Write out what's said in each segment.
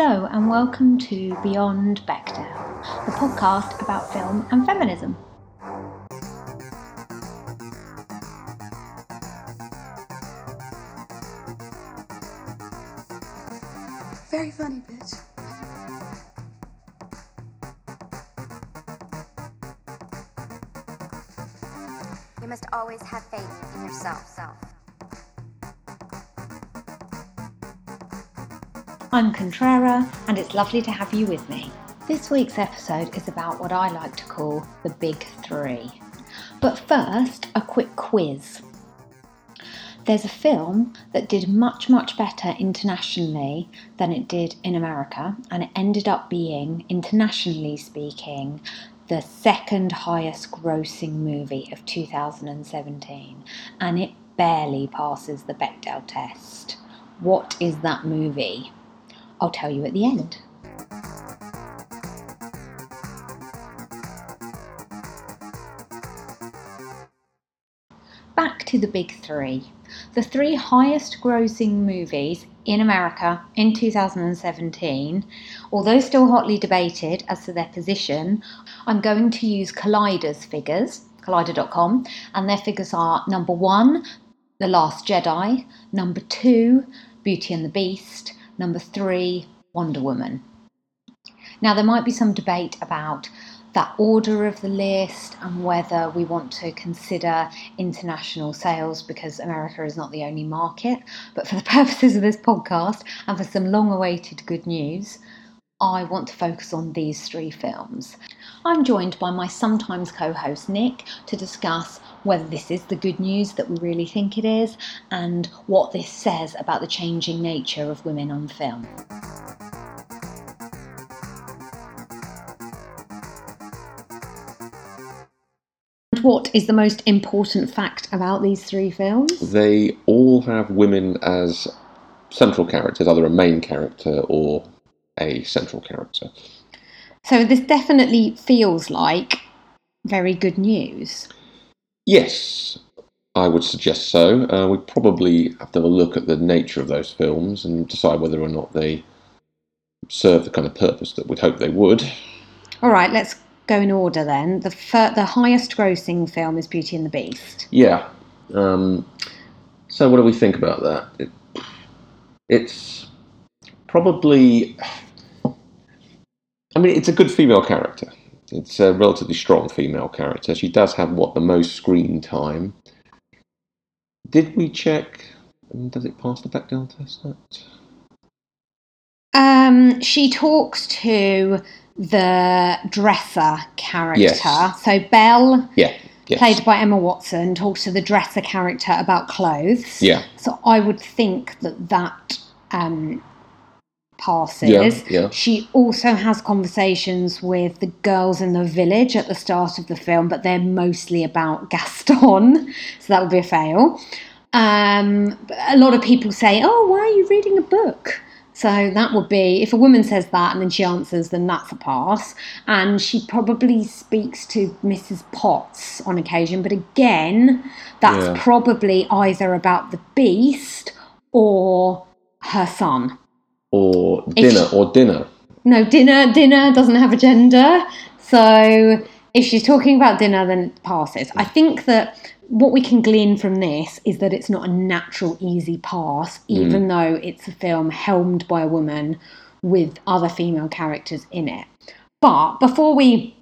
Hello, and welcome to Beyond Bechdel, the podcast about film and feminism. Very funny, bitch. You must always have faith in yourself. Self. I'm Contrera, and it's lovely to have you with me. This week's episode is about what I like to call the big three. But first, a quick quiz. There's a film that did much, much better internationally than it did in America, and it ended up being, internationally speaking, the second highest grossing movie of 2017, and it barely passes the Bechdel test. What is that movie? I'll tell you at the end. Back to the big three. The three highest grossing movies in America in 2017, although still hotly debated as to their position, I'm going to use Collider's figures, collider.com, and their figures are number one, The Last Jedi, number two, Beauty and the Beast, number three, Wonder Woman. Now, there might be some debate about that order of the list and whether we want to consider international sales because America is not the only market. But for the purposes of this podcast and for some long awaited good news, I want to focus on these three films. I'm joined by my sometimes co host Nick to discuss whether this is the good news that we really think it is and what this says about the changing nature of women on film. What is the most important fact about these three films? They all have women as central characters, either a main character or a central character. So, this definitely feels like very good news. Yes, I would suggest so. Uh, we probably have to have a look at the nature of those films and decide whether or not they serve the kind of purpose that we'd hope they would. All right, let's go in order then. The fir- the highest grossing film is Beauty and the Beast. Yeah. Um, so, what do we think about that? It, it's probably. I mean, it's a good female character. It's a relatively strong female character. She does have what the most screen time. Did we check? Does it pass the Bechdel test? Um, she talks to the dresser character. Yes. So Belle, Yeah. Yes. played by Emma Watson, talks to the dresser character about clothes. Yeah. So I would think that that um, passes. Yeah, yeah. She also has conversations with the girls in the village at the start of the film, but they're mostly about Gaston, so that would be a fail. Um, a lot of people say, "Oh, why are you reading a book?" So that would be if a woman says that and then she answers, then that's a pass. And she probably speaks to Mrs. Potts on occasion, but again, that's Yeah. probably either about the beast or her son. Or dinner. she- Or dinner. No, dinner dinner doesn't have a gender. So if she's talking about dinner, then it passes. I think that what we can glean from this is that it's not a natural, easy pass, hmm. even though it's a film helmed by a woman with other female characters in it. But before we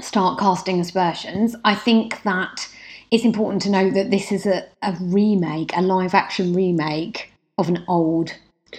start casting aspersions, I think that it's important to note that this is a, a remake, a live action remake of an old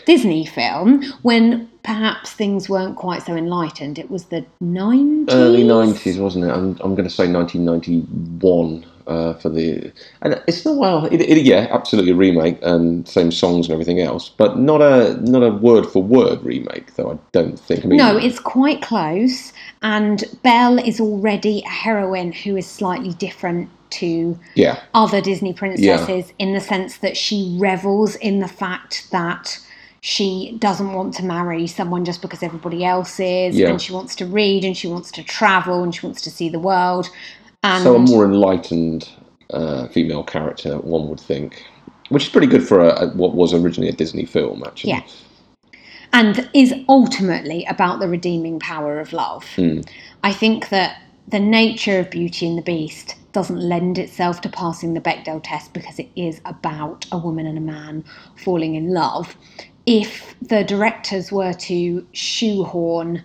Disney film when perhaps things weren't quite so enlightened. It was the 90s. Early 90s, wasn't it? I'm, I'm going to say 1991 uh, for the. And it's not well. It, it, yeah, absolutely a remake and same songs and everything else, but not a not a word for word remake, though. I don't think. I mean, No, it's quite close. And Belle is already a heroine who is slightly different to yeah, other Disney princesses in the sense that she revels in the fact that she doesn't want to marry someone just because everybody else is, Yeah. and she wants to read and she wants to travel and she wants to see the world. And so a more enlightened uh, female character, one would think, which is pretty good for a, a, what was originally a Disney film, actually. Yeah. and is ultimately about the redeeming power of love. Mm. I think that the nature of Beauty and the Beast doesn't lend itself to passing the Bechdel test because it is about a woman and a man falling in love. If the directors were to shoehorn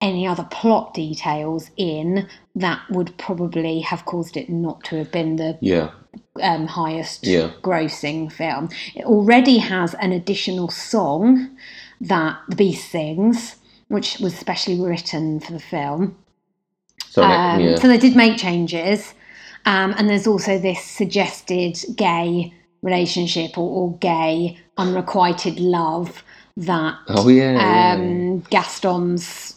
any other plot details in, that would probably have caused it not to have been the Yeah. um, highest Yeah. grossing film. It already has an additional song that the Beast sings, which was specially written for the film. So Um, yeah. So they did make changes. Um, and there's also this suggested gay relationship or, or gay unrequited love that oh yeah. yeah, um, Gaston's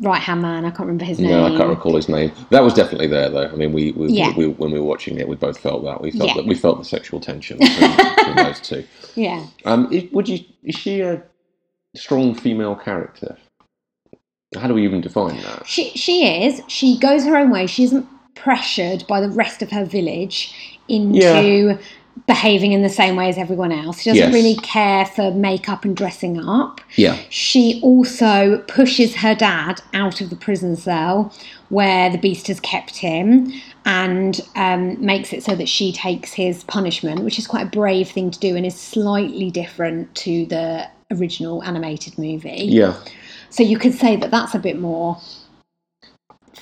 right hand man, I can't remember his name. No, I can't recall his name. That was definitely there, though. I mean, we, we, Yeah. we, when we were watching it, we both felt that. We felt Yeah. that we felt the sexual tension between, between those two. Yeah. Um, is, would you? Is she a strong female character? How do we even define that? She she is. She goes her own way. She isn't pressured by the rest of her village into behaving in the same way as everyone else. She doesn't Yes. really care for makeup and dressing up. Yeah. She also pushes her dad out of the prison cell where the beast has kept him and um, makes it so that she takes his punishment, which is quite a brave thing to do and is slightly different to the original animated movie. Yeah. So you could say that that's a bit more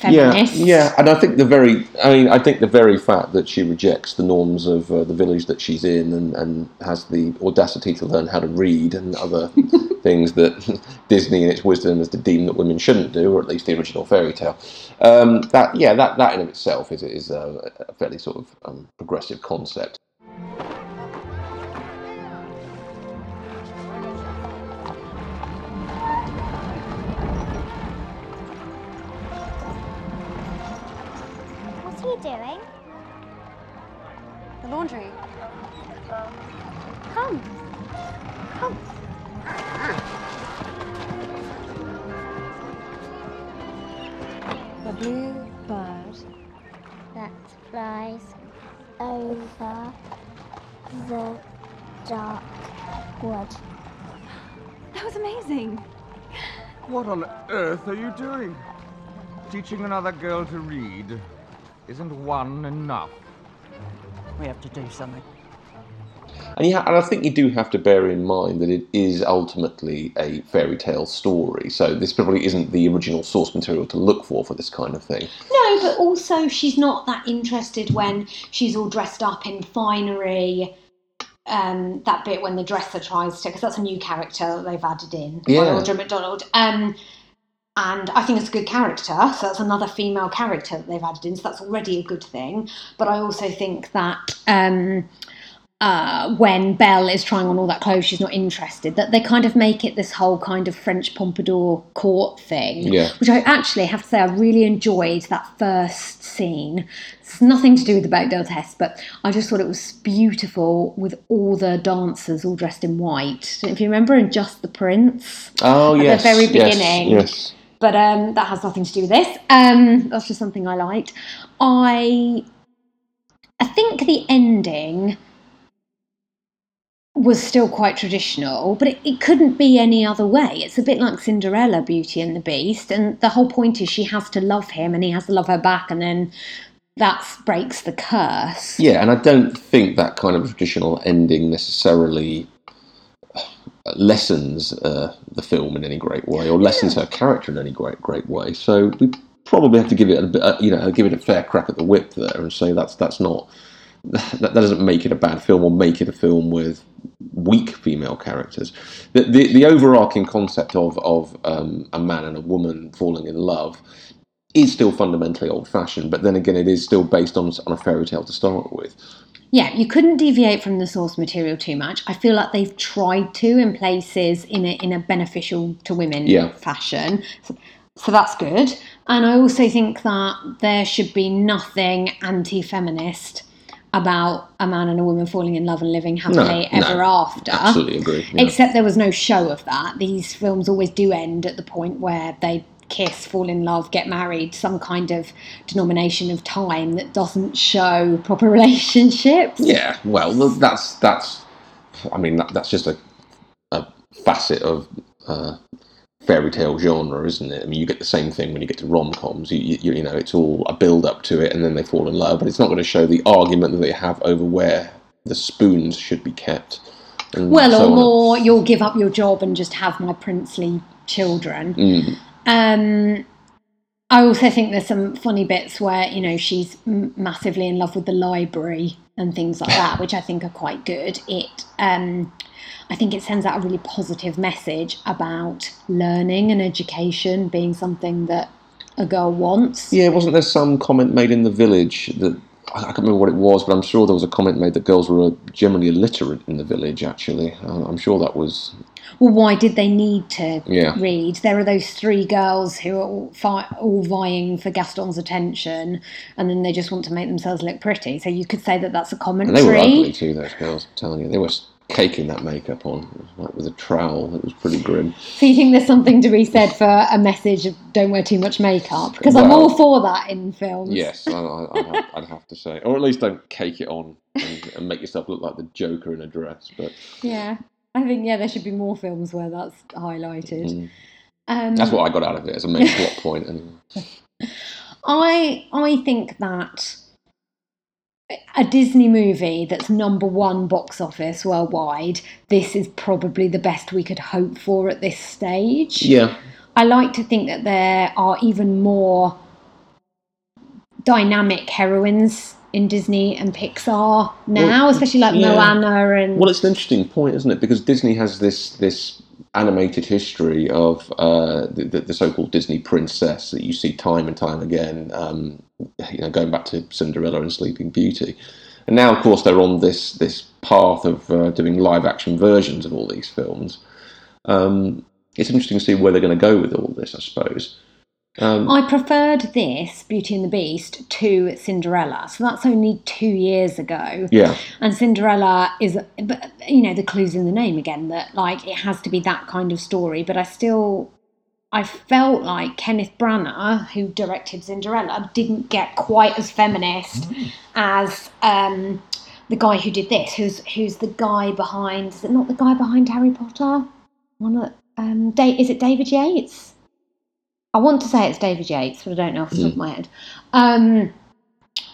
feminist. yeah, and I think the very, I mean, I think the very fact that she rejects the norms of uh, the village that she's in and, and has the audacity to learn how to read and other things that Disney in its wisdom has to deem that women shouldn't do, or at least the original fairy tale. Um, that, yeah, that, that in of itself is is a, a fairly sort of um, progressive concept. Laundry. Come. Come. The blue bird. That flies over the dark wood. That was amazing. What on earth are you doing? Teaching another girl to read? Isn't one enough? We have to do something. And, yeah, and I think you do have to bear in mind that it is ultimately a fairy tale story, so this probably isn't the original source material to look for for this kind of thing. No, but also she's not that interested when she's all dressed up in finery. Um, that bit when the dresser tries to, because that's a new character they've added in by Yeah. Audra McDonald. Um, and I think it's a good character, so that's another female character that they've added in, so that's already a good thing. But I also think that um, uh, when Belle is trying on all that clothes, she's not interested. That they kind of make it this whole kind of French pompadour court thing, Yeah. which I actually have to say I really enjoyed that first scene. It's nothing to do with the Bechdel test, but I just thought it was beautiful with all the dancers all dressed in white. If you remember, in Just the Prince, Oh, At the yes. very yes, beginning. Yes. But um, that has nothing to do with this. Um, that's just something I liked. I, I think the ending was still quite traditional, but it, it couldn't be any other way. It's a bit like Cinderella, Beauty and the Beast, and the whole point is she has to love him and he has to love her back, and then that breaks the curse. Yeah, and I don't think that kind of traditional ending necessarily lessens uh, the film in any great way, or lessens her character in any great great way. So we probably have to give it a bit, uh, you know, give it a fair crack at the whip there, and say that's that's not that, that doesn't make it a bad film or make it a film with weak female characters. The the, the overarching concept of of um, a man and a woman falling in love is still fundamentally old fashioned, but then again, it is still based on on a fairy tale to start with. Yeah, you couldn't deviate from the source material too much. I feel like they've tried to in places in a in a beneficial to women Yeah. fashion. So, so that's good. And I also think that there should be nothing anti-feminist about a man and a woman falling in love and living happily no, ever after. Absolutely agree. yeah. Except there was no show of that. These films always do end at the point where they kiss, fall in love, get married, some kind of denomination of time that doesn't show proper relationships. Yeah, well, that's that's. I mean, that, that's just a, a facet of uh, fairy tale genre, isn't it? I mean, you get the same thing when you get to rom coms. You, you, you know, it's all a build up to it, and then they fall in love. But it's not going to show the argument that they have over where the spoons should be kept. Well, so or on. more, you'll give up your job and just have my princely children. Mm. Um, I also think there's some funny bits where you know she's massively in love with the library and things like that, which I think are quite good. It, um, I think it sends out a really positive message about learning and education being something that a girl wants. Yeah, wasn't there some comment made in the village that I I can't remember what it was, but I'm sure there was a comment made that girls were generally illiterate in the village. Actually, Uh, I'm sure that was Well, why did they need to Yeah. read? There are those three girls who are all, fi- all vying for Gaston's attention, and then they just want to make themselves look pretty. So you could say that that's a and commentary. they were ugly too. Those girls, I'm telling you, they were caking that makeup on like with a trowel. It was pretty grim. So you think there's something to be said for a message of don't wear too much makeup? Because I'm all for that in films. Yes, I, I, I'd, have, I'd have to say, or at least don't cake it on and, and make yourself look like the Joker in a dress. But Yeah. I think yeah, there should be more films where that's highlighted. Mm. Um, that's what I got out of it as a main plot point. And I I think that a Disney movie that's number one box office worldwide, this is probably the best we could hope for at this stage. yeah, I like to think that there are even more dynamic heroines in Disney and Pixar now, Well, especially like yeah. Moana and Well, it's an interesting point, isn't it? Because Disney has this this animated history of uh, the, the, so-called Disney princess that you see time and time again. Um, you know, going back to Cinderella and Sleeping Beauty, and now, of course, they're on this this path of uh, doing live action versions of all these films. Um, it's interesting to see where they're going to go with all this. I suppose. Um, I preferred this Beauty and the Beast to Cinderella, so that's only two years ago. yeah, And Cinderella is, but you know, the clues in the name again that like it has to be that kind of story. But I still, I felt like Kenneth Branagh, who directed Cinderella, didn't get quite as feminist as um, the guy who did this. Who's who's the guy behind? Is it not the guy behind Harry Potter? One of um, da- is it David Yates? I want to say it's David Yates, but I don't know off the top of my head. Um,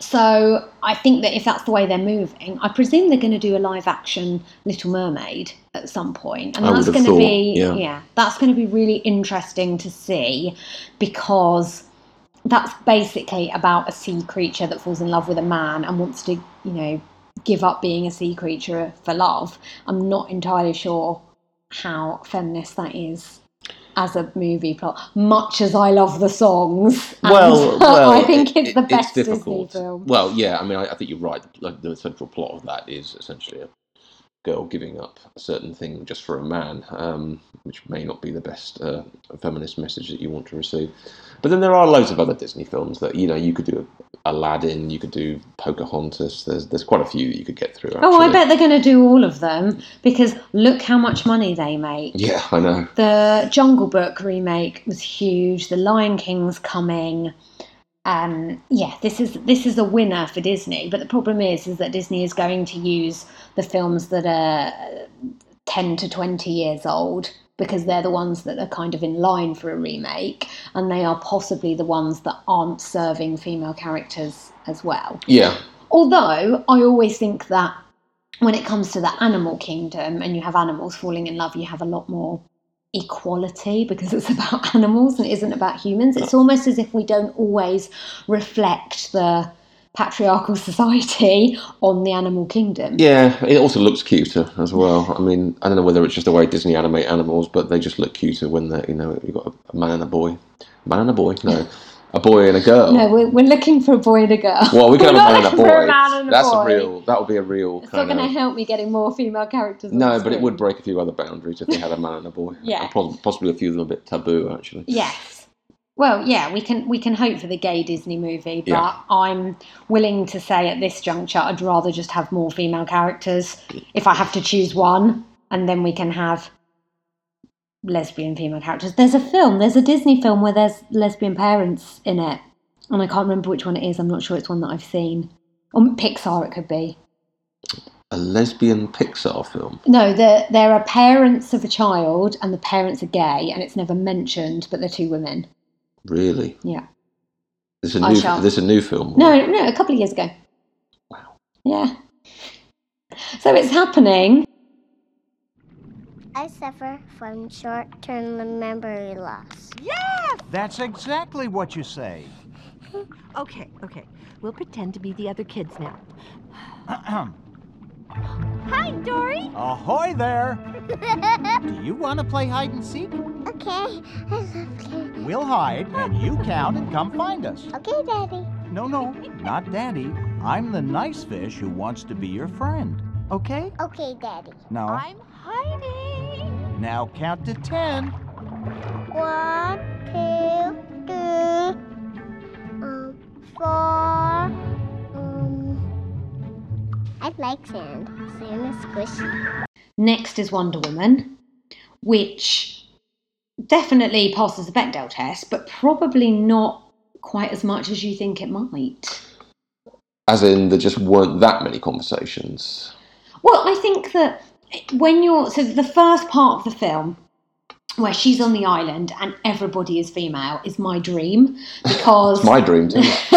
so I think that if that's the way they're moving, I presume they're going to do a live action Little Mermaid at some point, and I that's going to be yeah. that's going to be really interesting to see because that's basically about a sea creature that falls in love with a man and wants to, you know, give up being a sea creature for love. I'm not entirely sure how feminist that is as a movie plot, much as I love the songs. well, well, I think it- it's the it- best Disney difficult. film. Well, yeah, I mean, I, I think you're right. Like, the central plot of that is essentially a girl giving up a certain thing just for a man, um, which may not be the best uh, feminist message that you want to receive. But then there are loads of other Disney films that you know you could do Aladdin, you could do Pocahontas. There's there's quite a few that you could get through. Actually. Oh, I bet they're going to do all of them because look how much money they make. Yeah, I know. The Jungle Book remake was huge. The Lion King's coming. Um, yeah, this is this is a winner for Disney. But the problem is, is that Disney is going to use the films that are ten to twenty years old because they're the ones that are kind of in line for a remake, and they are possibly the ones that aren't serving female characters as well. Yeah, Although I always think that when it comes to the animal kingdom and you have animals falling in love, you have a lot more equality because it's about animals and it isn't about humans. It's almost as if we don't always reflect the patriarchal society on the animal kingdom. yeah. It also looks cuter as well. I mean, I don't know whether it's just the way Disney animate animals, but they just look cuter when they're you know you've got a, a man and a boy, man and a boy, no, a boy and a girl. No, we're, we're looking for a boy and a girl. Well, we can We're have a man and a boy. man and a That's boy. a real. That would be a real It's not going to help me getting more female characters. No, but it would break a few other boundaries if they had a man and a boy. Yeah. And pos- possibly a few of them a bit taboo, actually. Yes. Well, yeah, we can we can hope for the gay Disney movie, but Yeah. I'm willing to say at this juncture I'd rather just have more female characters mm. if I have to choose one, and then we can have lesbian female characters. There's a film, there's a Disney film where there's lesbian parents in it, and I can't remember which one it is. I'm not sure it's one that I've seen. Or Pixar, it could be. A lesbian Pixar film. No, there there are parents of a child, and the parents are gay, and it's never mentioned, but they're two women. Really? Yeah. There's a I new. shall- This a new film. No, no, a couple of years ago. Wow. Yeah. So it's happening. I suffer from short-term memory loss. Yes! That's exactly what you say. Okay, okay. We'll pretend to be the other kids now. Hi, Dory. Ahoy there! Do you want to play hide and seek? Okay, I love candy. We'll hide, and you count and come find us. Okay, Daddy. No, no, not Daddy. I'm the nice fish who wants to be your friend. Okay? Okay, Daddy. No. I'm hiding. Now count to ten. One, two, three, um, four. Um, I like sand. Sand is squishy. Next is Wonder Woman, which definitely passes the Bechdel test, but probably not quite as much as you think it might. As in, there just weren't that many conversations. Well, I think that when you're so the first part of the film where she's on the island and everybody is female is my dream because my dream too.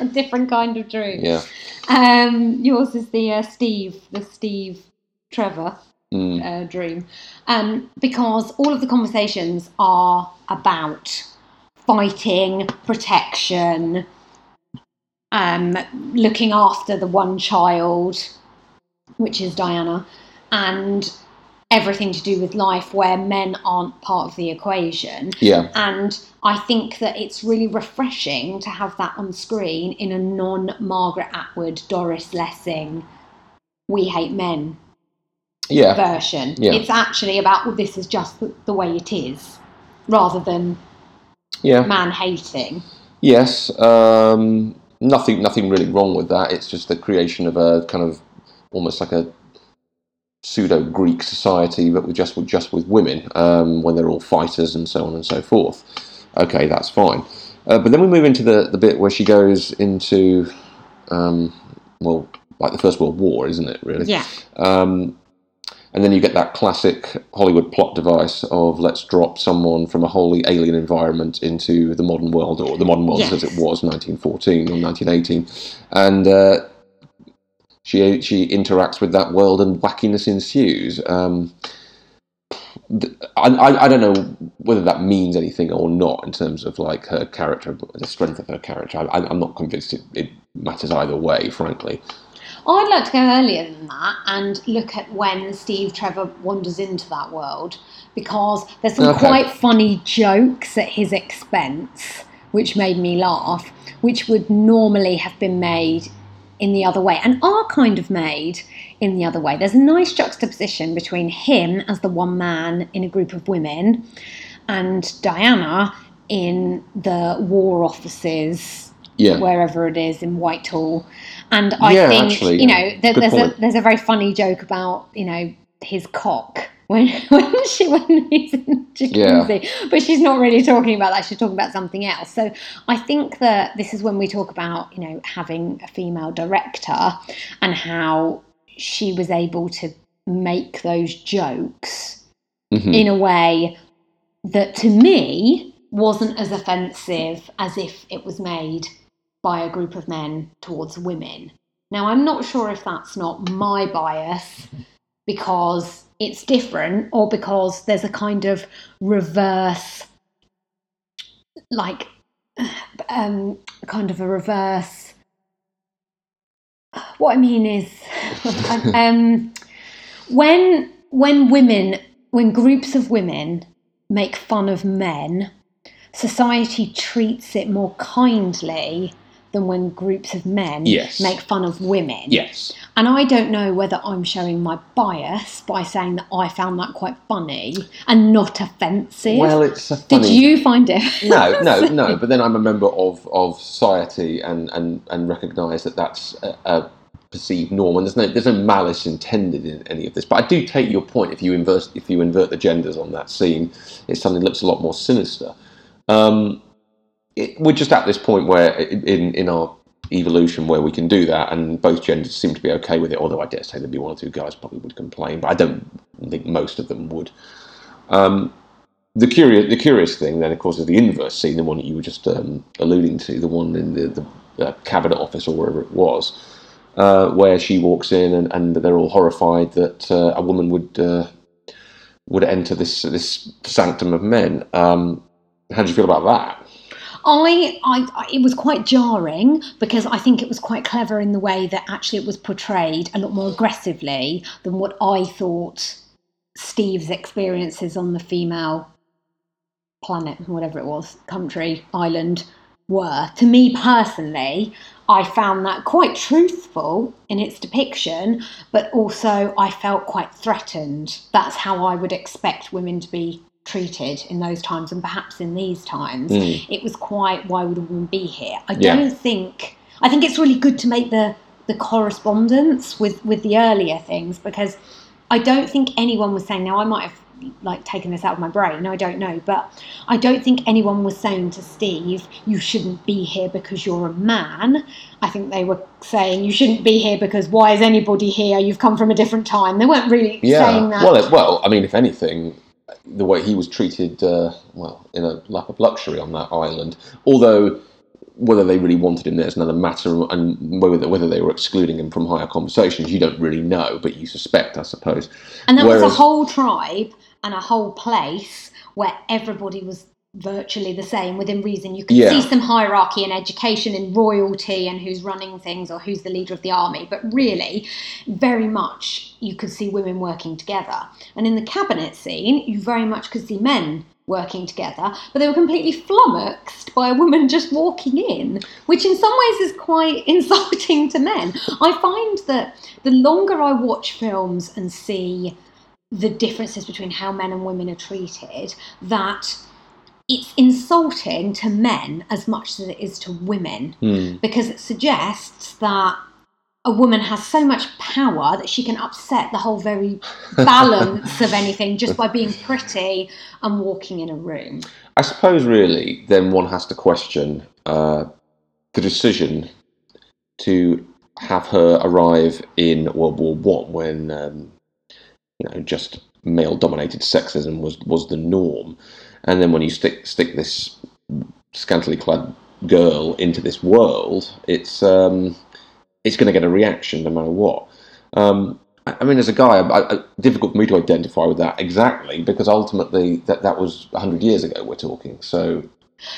a different kind of dream. yeah. Um, yours is the uh, Steve, the Steve Trevor Mm. uh, dream, um, because all of the conversations are about fighting, protection, um, looking after the one child, which is Diana, and everything to do with life where men aren't part of the equation. Yeah. And I think that it's really refreshing to have that on screen in a non Margaret Atwood, Doris Lessing, We Hate Men Yeah. version. Yeah. It's actually about, well, this is just the, the way it is, rather than Yeah. man hating. Yes. Um, nothing. Nothing really wrong with that. It's just the creation of a kind of almost like a pseudo Greek society, but with just with just with women um, when they're all fighters and so on and so forth. Okay, that's fine. Uh, but then we move into the the bit where she goes into um, well, like the First World War, isn't it? Really? Yeah. Um, and then you get that classic Hollywood plot device of let's drop someone from a wholly alien environment into the modern world, or the modern world as it was 1914 or 1918, and uh, she she interacts with that world and wackiness ensues. Um, I, I, I don't know whether that means anything or not in terms of like her character, the strength of her character. I, I'm not convinced it, it matters either way, frankly. I'd like to go earlier than that and look at when Steve Trevor wanders into that world because there's some Okay. quite funny jokes at his expense, which made me laugh, which would normally have been made in the other way and are kind of made in the other way. There's a nice juxtaposition between him as the one man in a group of women and Diana in the war offices Yeah. wherever it is in Whitehall. And I Yeah, think actually, you know yeah. there, there's a there's a very funny joke about you know his cock when when she when he's in jacuzzi, but she's not really talking about that. She's talking about something else. So I think that this is when we talk about you know having a female director and how she was able to make those jokes Mhm. in a way that to me wasn't as offensive as if it was made by a group of men towards women. Now, I'm not sure if that's not my bias because it's different or because there's a kind of reverse, like, um, kind of a reverse. What I mean is, um, when when women, when groups of women make fun of men, society treats it more kindly than when groups of men Yes. make fun of women. Yes. And I don't know whether I'm showing my bias by saying that I found that quite funny and not offensive. Well, it's a funny. Did you find it? no, no, no. But then I'm a member of, of society and, and, and recognise that that's a, a perceived norm, and there's no there's no malice intended in any of this. But I do take your point. If you invert if you invert the genders on that scene, it suddenly looks a lot more sinister. Um, it, we're just at this point where in in our evolution where we can do that, and both genders seem to be okay with it. Although I dare say there'd be one or two guys probably would complain, but I don't think most of them would. Um, the curious, the curious thing then, of course, is the inverse scene, the one that you were just um, alluding to, the one in the, the uh, cabinet office or wherever it was, uh, where she walks in and, and they're all horrified that uh, a woman would uh, would enter this this sanctum of men. Um, how do you feel about that? I, I, it was quite jarring because I think it was quite clever in the way that actually it was portrayed a lot more aggressively than what I thought Steve's experiences on the female planet, whatever it was, country, island, were. To me personally, I found that quite truthful in its depiction, but also I felt quite threatened. That's how I would expect women to be treated in those times and perhaps in these times. Mm. It was quite, why would a woman be here? I Yeah. don't think, I think it's really good to make the, the correspondence with, with the earlier things because I don't think anyone was saying, now I might have like taken this out of my brain, I don't know, but I don't think anyone was saying to Steve, you shouldn't be here because you're a man. I think they were saying, you shouldn't be here because why is anybody here? You've come from a different time. They weren't really Yeah. saying that. Well, it, well, I mean, if anything, the way he was treated, uh, well, in a lap of luxury on that island. Although whether they really wanted him there is another matter, and whether whether they were excluding him from higher conversations, you don't really know, but you suspect, I suppose. And that was a whole tribe and a whole place where everybody was virtually the same within reason. You can Yeah. see some hierarchy in education and royalty and who's running things or who's the leader of the army, but really, very much you could see women working together. And in the cabinet scene, you very much could see men working together, but they were completely flummoxed by a woman just walking in, which in some ways is quite insulting to men. I find that the longer I watch films and see the differences between how men and women are treated, that it's insulting to men as much as it is to women Hmm. because it suggests that a woman has so much power that she can upset the whole very balance of anything just by being pretty and walking in a room. I suppose, really, then one has to question uh, the decision to have her arrive in World War One when um, you know just male-dominated sexism was was the norm, and then when you stick stick this scantily clad girl into this world, it's um, it's going to get a reaction no matter what. Um, I I mean, as a guy, I, I, difficult for me to identify with that exactly because ultimately that that was hundred years ago. We're talking, so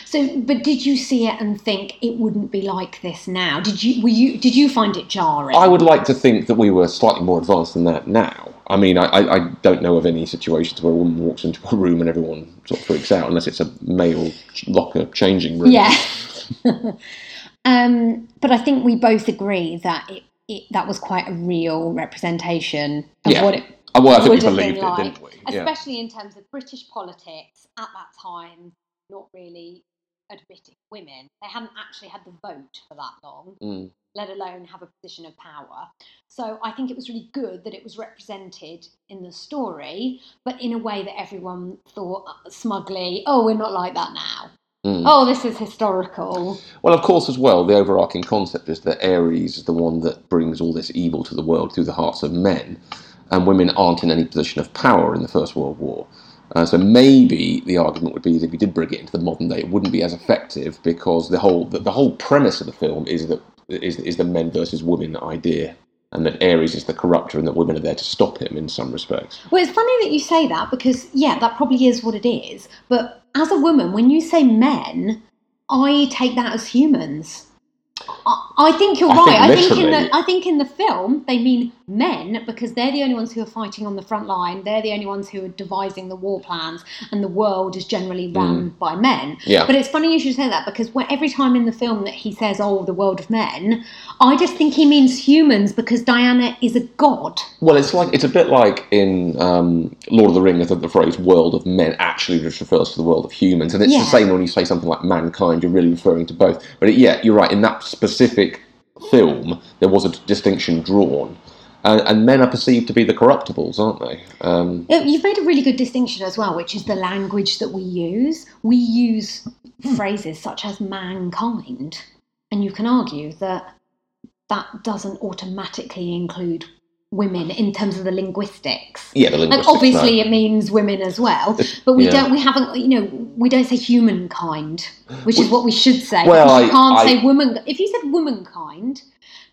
So, but did you see it and think it wouldn't be like this now? Did you? Were you? Did you find it jarring? I would like to think that we were slightly more advanced than that now. I mean, I, I, don't know of any situations where a woman walks into a room and everyone sort of freaks out, unless it's a male locker changing room. Yeah. um, but I think we both agree that it, it, that was quite a real representation of Yeah. what it Uh, well, I think would have believed it, like, didn't we? Yeah. especially in terms of British politics at that time, not really admitting women. They hadn't actually had the vote for that long, Mm. let alone have a position of power. So I think it was really good that it was represented in the story, but in a way that everyone thought smugly, oh, we're not like that now. Mm. Oh, this is historical. Well, of course, as well, the overarching concept is that Ares is the one that brings all this evil to the world through the hearts of men, and women aren't in any position of power in the First World War. Uh, so maybe the argument would be that if you did bring it into the modern day, it wouldn't be as effective because the whole the, the whole premise of the film is that is is the men versus women idea, and that Ares is the corrupter and that women are there to stop him in some respects. Well, it's funny that you say that because, yeah, that probably is what it is. But as a woman, when you say men, I take that as humans. I, I think you're I think right. I think in the I think in the film they mean men because they're the only ones who are fighting on the front line. They're the only ones who are devising the war plans, and the world is generally run by men. Yeah. But it's funny you should say that because when, every time in the film that he says, "Oh, the world of men," I just think he means humans because Diana is a god. Well, it's like it's a bit like in um, Lord of the Rings that the phrase "world of men" actually just refers to the world of humans, and it's Yeah. the same when you say something like "mankind." You're really referring to both. But it, yeah, you're right. In that specific film, there was a distinction drawn, and, and men are perceived to be the corruptibles, aren't they? Um, You've made a really good distinction as well, which is the language that we use. We use phrases such as mankind. and you can argue that that doesn't automatically include women in terms of the linguistics. Yeah, the linguistics. Like obviously no. it means women as well, but we Yeah. don't. We haven't. You know, we don't say humankind, which is what we should say. Well, you I- can't I- say woman. If you said womankind,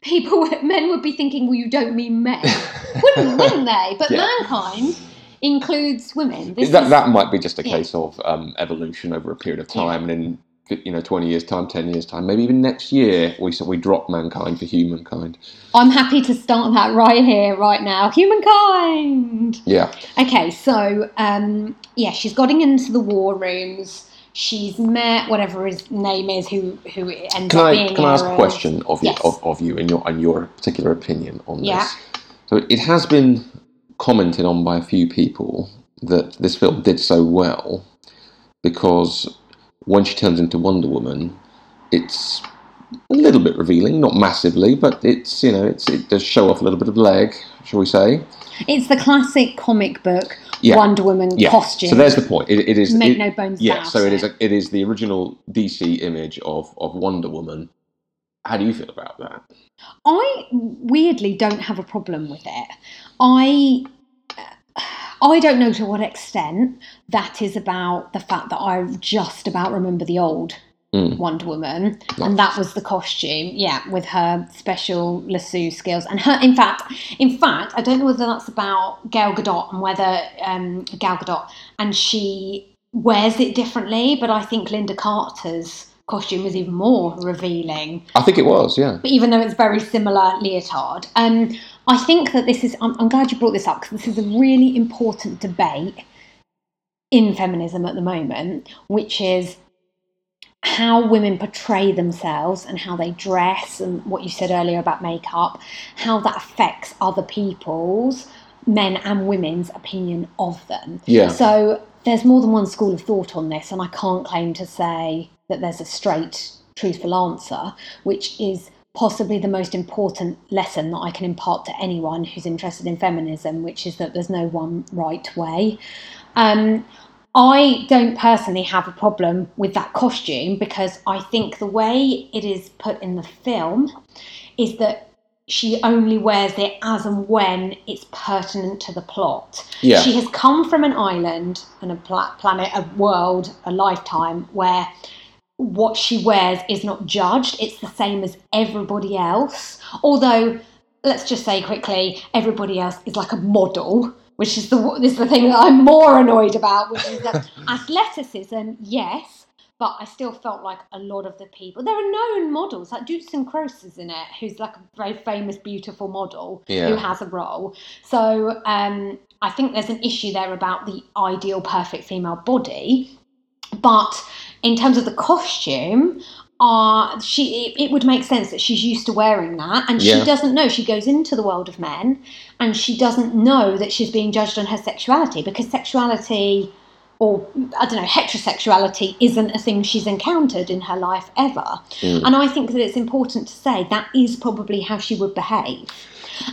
people, men would be thinking, well, you don't mean men, wouldn't, wouldn't they? But Yeah. mankind includes women. This that is- that might be just a yeah. case of um, evolution over a period of Yeah. time, and in you know twenty years time, ten years time, maybe even next year, we we drop mankind for humankind. I'm happy to start that right here, right now. Humankind. Yeah, Okay, so um, yeah, she's gotten into the war rooms. She's met whatever his name is, who who ends can up I being can I ask a question of you Yes. of, of you and your and your particular opinion on this? Yeah. this? So it has been commented on by a few people that this film did so well because when she turns into Wonder Woman, it's a little bit revealing, not massively, but it's you know it's it does show off a little bit of leg, shall we say? It's the classic comic book Yeah. Wonder Woman Yeah. costume. So there's the point. It, it is Make it- no bones Yeah. So it it. is a, it is the original DC image of of Wonder Woman. How do you feel about that? I weirdly don't have a problem with it. I I don't know to what extent that is about the fact that I just about remember the old Mm. Wonder Woman, and that was the costume, yeah, with her special lasso skills, and her. In fact, in fact, I don't know whether that's about Gal Gadot and whether um, Gal Gadot and she wears it differently, but I think Lynda Carter's costume was even more revealing I think it was. Yeah. but even though it's very similar leotard. Um, I think that this is, I'm, I'm glad you brought this up because this is a really important debate in feminism at the moment, which is how women portray themselves and how they dress and what you said earlier about makeup, how that affects other people's, men and women's opinion of them. Yeah. So there's more than one school of thought on this, and I can't claim to say that there's a straight, truthful answer, which is possibly the most important lesson that I can impart to anyone who's interested in feminism, which is that there's no one right way. Um, I don't personally have a problem with that costume because I think the way it is put in the film is that she only wears it as and when it's pertinent to the plot. Yeah. She has come from an island and a planet, a world, a lifetime where what she wears is not judged. It's the same as everybody else. Although, let's just say quickly, everybody else is like a model, which is the this is the thing that I'm more annoyed about, which is that athleticism, yes, but I still felt like a lot of the people. There are known models, like Doutzen Kroes is in it, who's like a very famous, beautiful model Yeah. who has a role. So um, I think there's an issue there about the ideal, perfect female body. But in terms of the costume, uh, she it, it would make sense that she's used to wearing that, and Yeah. she doesn't know. She goes into the world of men, and she doesn't know that she's being judged on her sexuality because sexuality, or I don't know, heterosexuality isn't a thing she's encountered in her life ever. And I think that it's important to say that is probably how she would behave.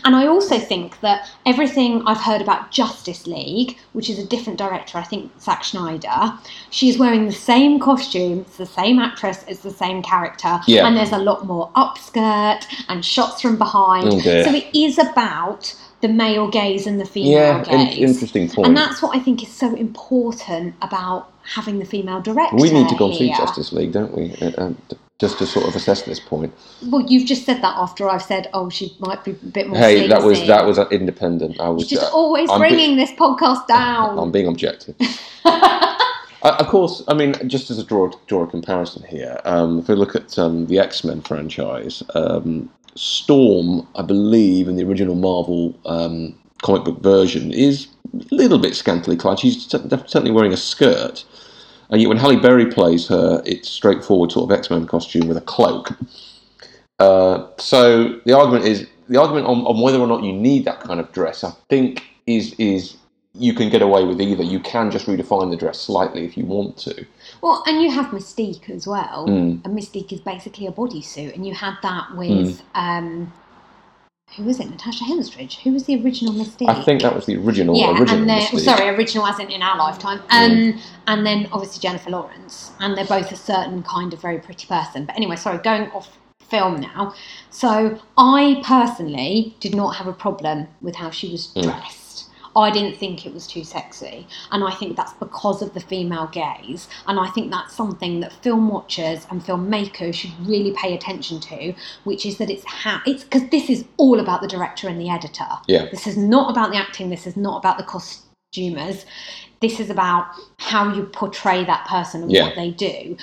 And I also think that everything I've heard about Justice League, which is a different director, I think Zack Snyder, she's wearing the same costume, it's the same actress, it's the same character, Yeah. and there's a lot more upskirt and shots from behind. Oh, dear. so it is about the male gaze and the female Yeah. in- interesting point. And that's what I think is so important about having the female director. we need to go and see. Justice League, don't we? Uh, um, d- just to sort of assess this point. Well, you've just said that after I've said, "Oh, she might be a bit more." Hey, that was that was independent. I was You're just uh, always I'm be- bringing this podcast down. I'm being objective. Uh, of course, I mean, just as a draw draw a comparison here, um, if we look at um, the X Men franchise, um, Storm, I believe, in the original Marvel um, comic book version, is a little bit scantily clad. She's cer- certainly wearing a skirt, and yet when Halle Berry plays her, it's straightforward sort of X Men costume with a cloak. Uh, so the argument is the argument on, on whether or not you need that kind of dress. I think is is you can get away with either. You can just redefine the dress slightly if you want to. Well, and you have Mystique as well. Mm. And Mystique is basically a bodysuit, and you had that with um, who was it? Natasha Henstridge. Who was the original Mystique? I think that was the original. yeah, original and then sorry, original as in in our lifetime. Um, and then obviously Jennifer Lawrence, and they're both a certain kind of very pretty person. But anyway, sorry, going off film now. So I personally did not have a problem with how she was Mm. I didn't think it was too sexy, and I think that's because of the female gaze. And I think that's something that film watchers and filmmakers should really pay attention to, which is that it's how it's because this is all about the director and the editor. Yeah. This is not about the acting. This is not about the costumers. This is about how you portray that person and Yeah. what they do.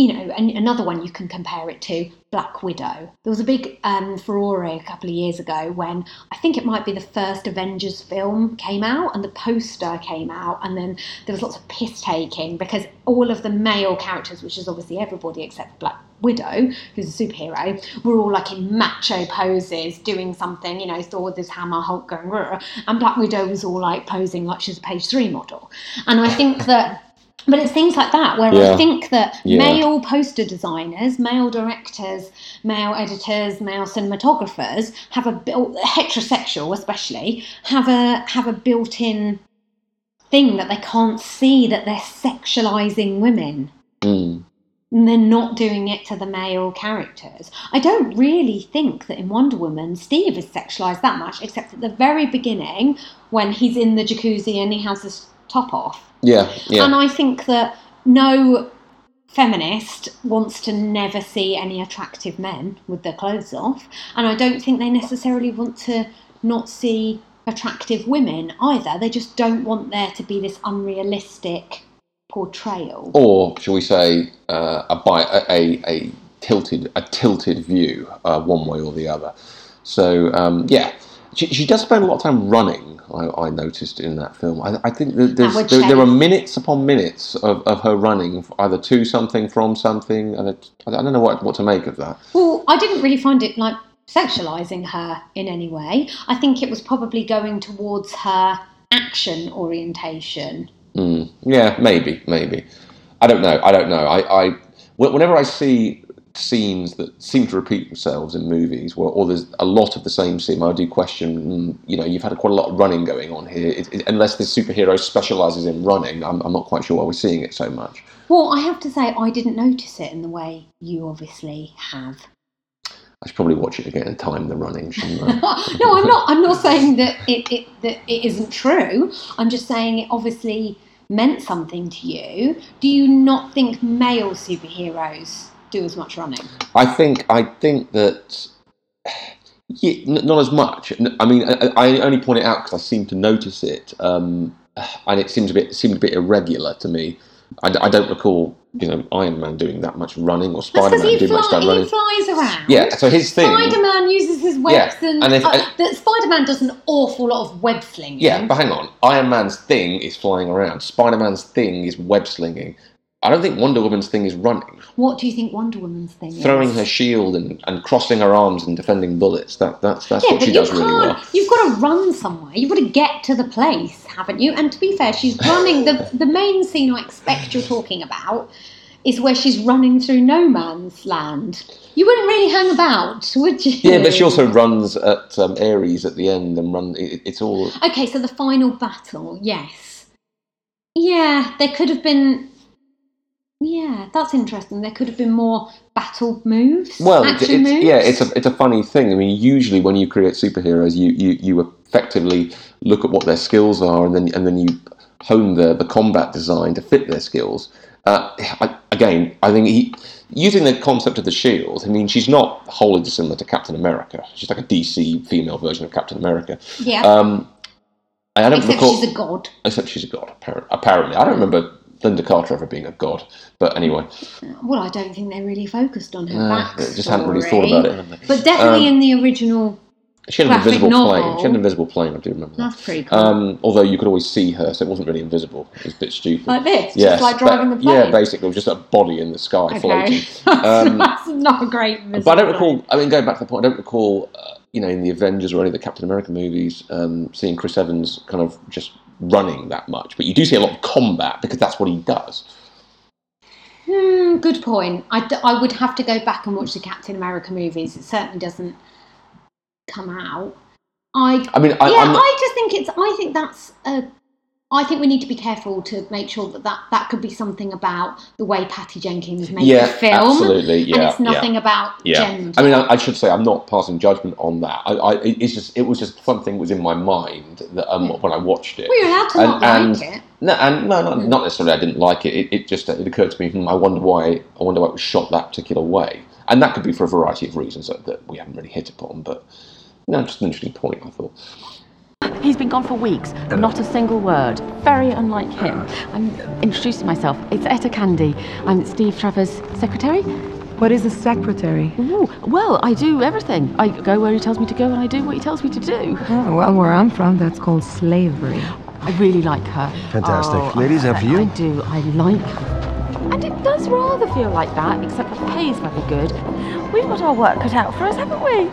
You know, and another one you can compare it to Black Widow. There was a big um, furore a couple of years ago when I think it might be the first Avengers film came out and the poster came out, and then there was lots of piss taking because all of the male characters, which is obviously everybody except Black Widow, who's a superhero, were all like in macho poses doing something, you know, Thor with his hammer, Hulk going, "Rrr," and Black Widow was all like posing like she's a page three model. And I think that. But it's things like that where Yeah. I think that Yeah. male poster designers, male directors, male editors, male cinematographers have a built heterosexual especially have a have a built-in thing that they can't see that they're sexualizing women Mm. and they're not doing it to the male characters. I don't really think that in Wonder Woman Steve is sexualized that much, except at the very beginning when he's in the jacuzzi and he has his top off. Yeah, yeah. And I think that no feminist wants to never see any attractive men with their clothes off. And I don't think they necessarily want to not see attractive women either. They just don't want there to be this unrealistic portrayal. or shall we say uh, a, bi- a, a a tilted a tilted view uh, one way or the other so um, yeah she, she does spend a lot of time running I, I noticed in that film I, I think that there's, there, there are minutes upon minutes of, of her running either to something from something and it, I don't know what, what to make of that Well, I didn't really find it like sexualizing her in any way. I think it was probably going towards her action orientation. Mm, yeah, maybe, maybe. I don't know. I don't know. I, I whenever I see scenes that seem to repeat themselves in movies, where, or there's a lot of the same scene, I do question. Mm, you know, you've had quite a lot of running going on here. It, it, unless this superhero specialises in running, I'm, I'm not quite sure why we're seeing it so much. Well, I have to say, I didn't notice it in the way you obviously have. I should probably watch it again and time the running, shouldn't I? no, I'm not. I'm not saying that it, it that it isn't true. I'm just saying it obviously meant something to you. Do you not think male superheroes do as much running? I think I think that yeah, n- not as much. I mean, I, I only point it out because I seem to notice it, um, and it seems a bit seemed a bit irregular to me. I don't recall, you know, Iron Man doing that much running or Spider Man he, doing much fly, that he running. flies around. Yeah, so his thing. Spider-Man uses his webs Yeah, and, and if- uh, the Spider-Man does an awful lot of web slinging. Yeah, but hang on. Iron Man's thing is flying around. Spider Man's thing is web slinging. I don't think Wonder Woman's thing is running. What do you think Wonder Woman's thing is? Throwing her shield and, and crossing her arms and defending bullets. That that's that's yeah, what she does really well. You've got to run somewhere. You've got to get to the place, haven't you? And to be fair, she's running. the The main scene I expect you're talking about is where she's running through no man's land. You wouldn't really hang about, would you? Yeah, but she also runs at um, Ares at the end and run. It, it's all Okay, so the final battle, yes. Yeah, there could have been. Yeah, that's interesting. There could have been more battle moves, well. It's, moves. yeah, it's a it's a funny thing. I mean, usually when you create superheroes, you, you, you effectively look at what their skills are, and then and then you hone the the combat design to fit their skills. Uh, I, again, I think he using the concept of the shield. I mean, she's not wholly dissimilar to Captain America. She's like a DC female version of Captain America. yeah. Um, I don't except recall. she's a god. Except she's a god, appar- apparently. I don't remember Lynda Carter ever being a god. But anyway, Well, I don't think they really focused on her uh, backstory. just hadn't really thought about it. But definitely Um, in the original, She had an invisible novel. plane. She had an invisible plane, I do remember that. that's pretty cool. Um, although you could always see her, so it wasn't really invisible. It was a bit stupid. like this, Yes, just like driving ba- the plane. Yeah, basically, it was just a body in the sky floating. Okay. that's, Um, that's not a great. But I don't recall. I mean, going back to the point, I don't recall. Uh, you know, in the Avengers or any of the Captain America movies, um, seeing Chris Evans kind of just running that much. But you do see a lot of combat because that's what he does. Hmm, good point. I, d- I would have to go back and watch the Captain America movies. It certainly doesn't come out. I I mean, I, yeah, not, I just think it's. I think that's a I think we need to be careful to make sure that that, that could be something about the way Patty Jenkins made yeah, the film. absolutely. Yeah, and it's nothing yeah. about Yeah, gender. I mean, I, I should say I'm not passing judgment on that. I, I, it- it's just it was just something that was in my mind that um, when I watched it. well, you're allowed to And- not and- like it. No, and no, not, Mm. not necessarily. I didn't like it. It, it just it occurred to me. Hmm, I wonder why. I wonder why it was shot that particular way, and that could be for a variety of reasons that, that we haven't really hit upon. But no, just an interesting point. I thought. He's been gone for weeks, uh. not a single word. Very unlike him. Uh. I'm introducing myself. It's Etta Candy. I'm Steve Trevor's secretary. What is a secretary? Ooh, well, I do everything. I go where he tells me to go and I do what he tells me to do. Oh, well, where I'm from, that's called slavery. I really like her. Fantastic. Oh, Ladies, I, after you. I do. I like her. And it does rather feel like that, except the pay's very good. We've got our work cut out for us, haven't we?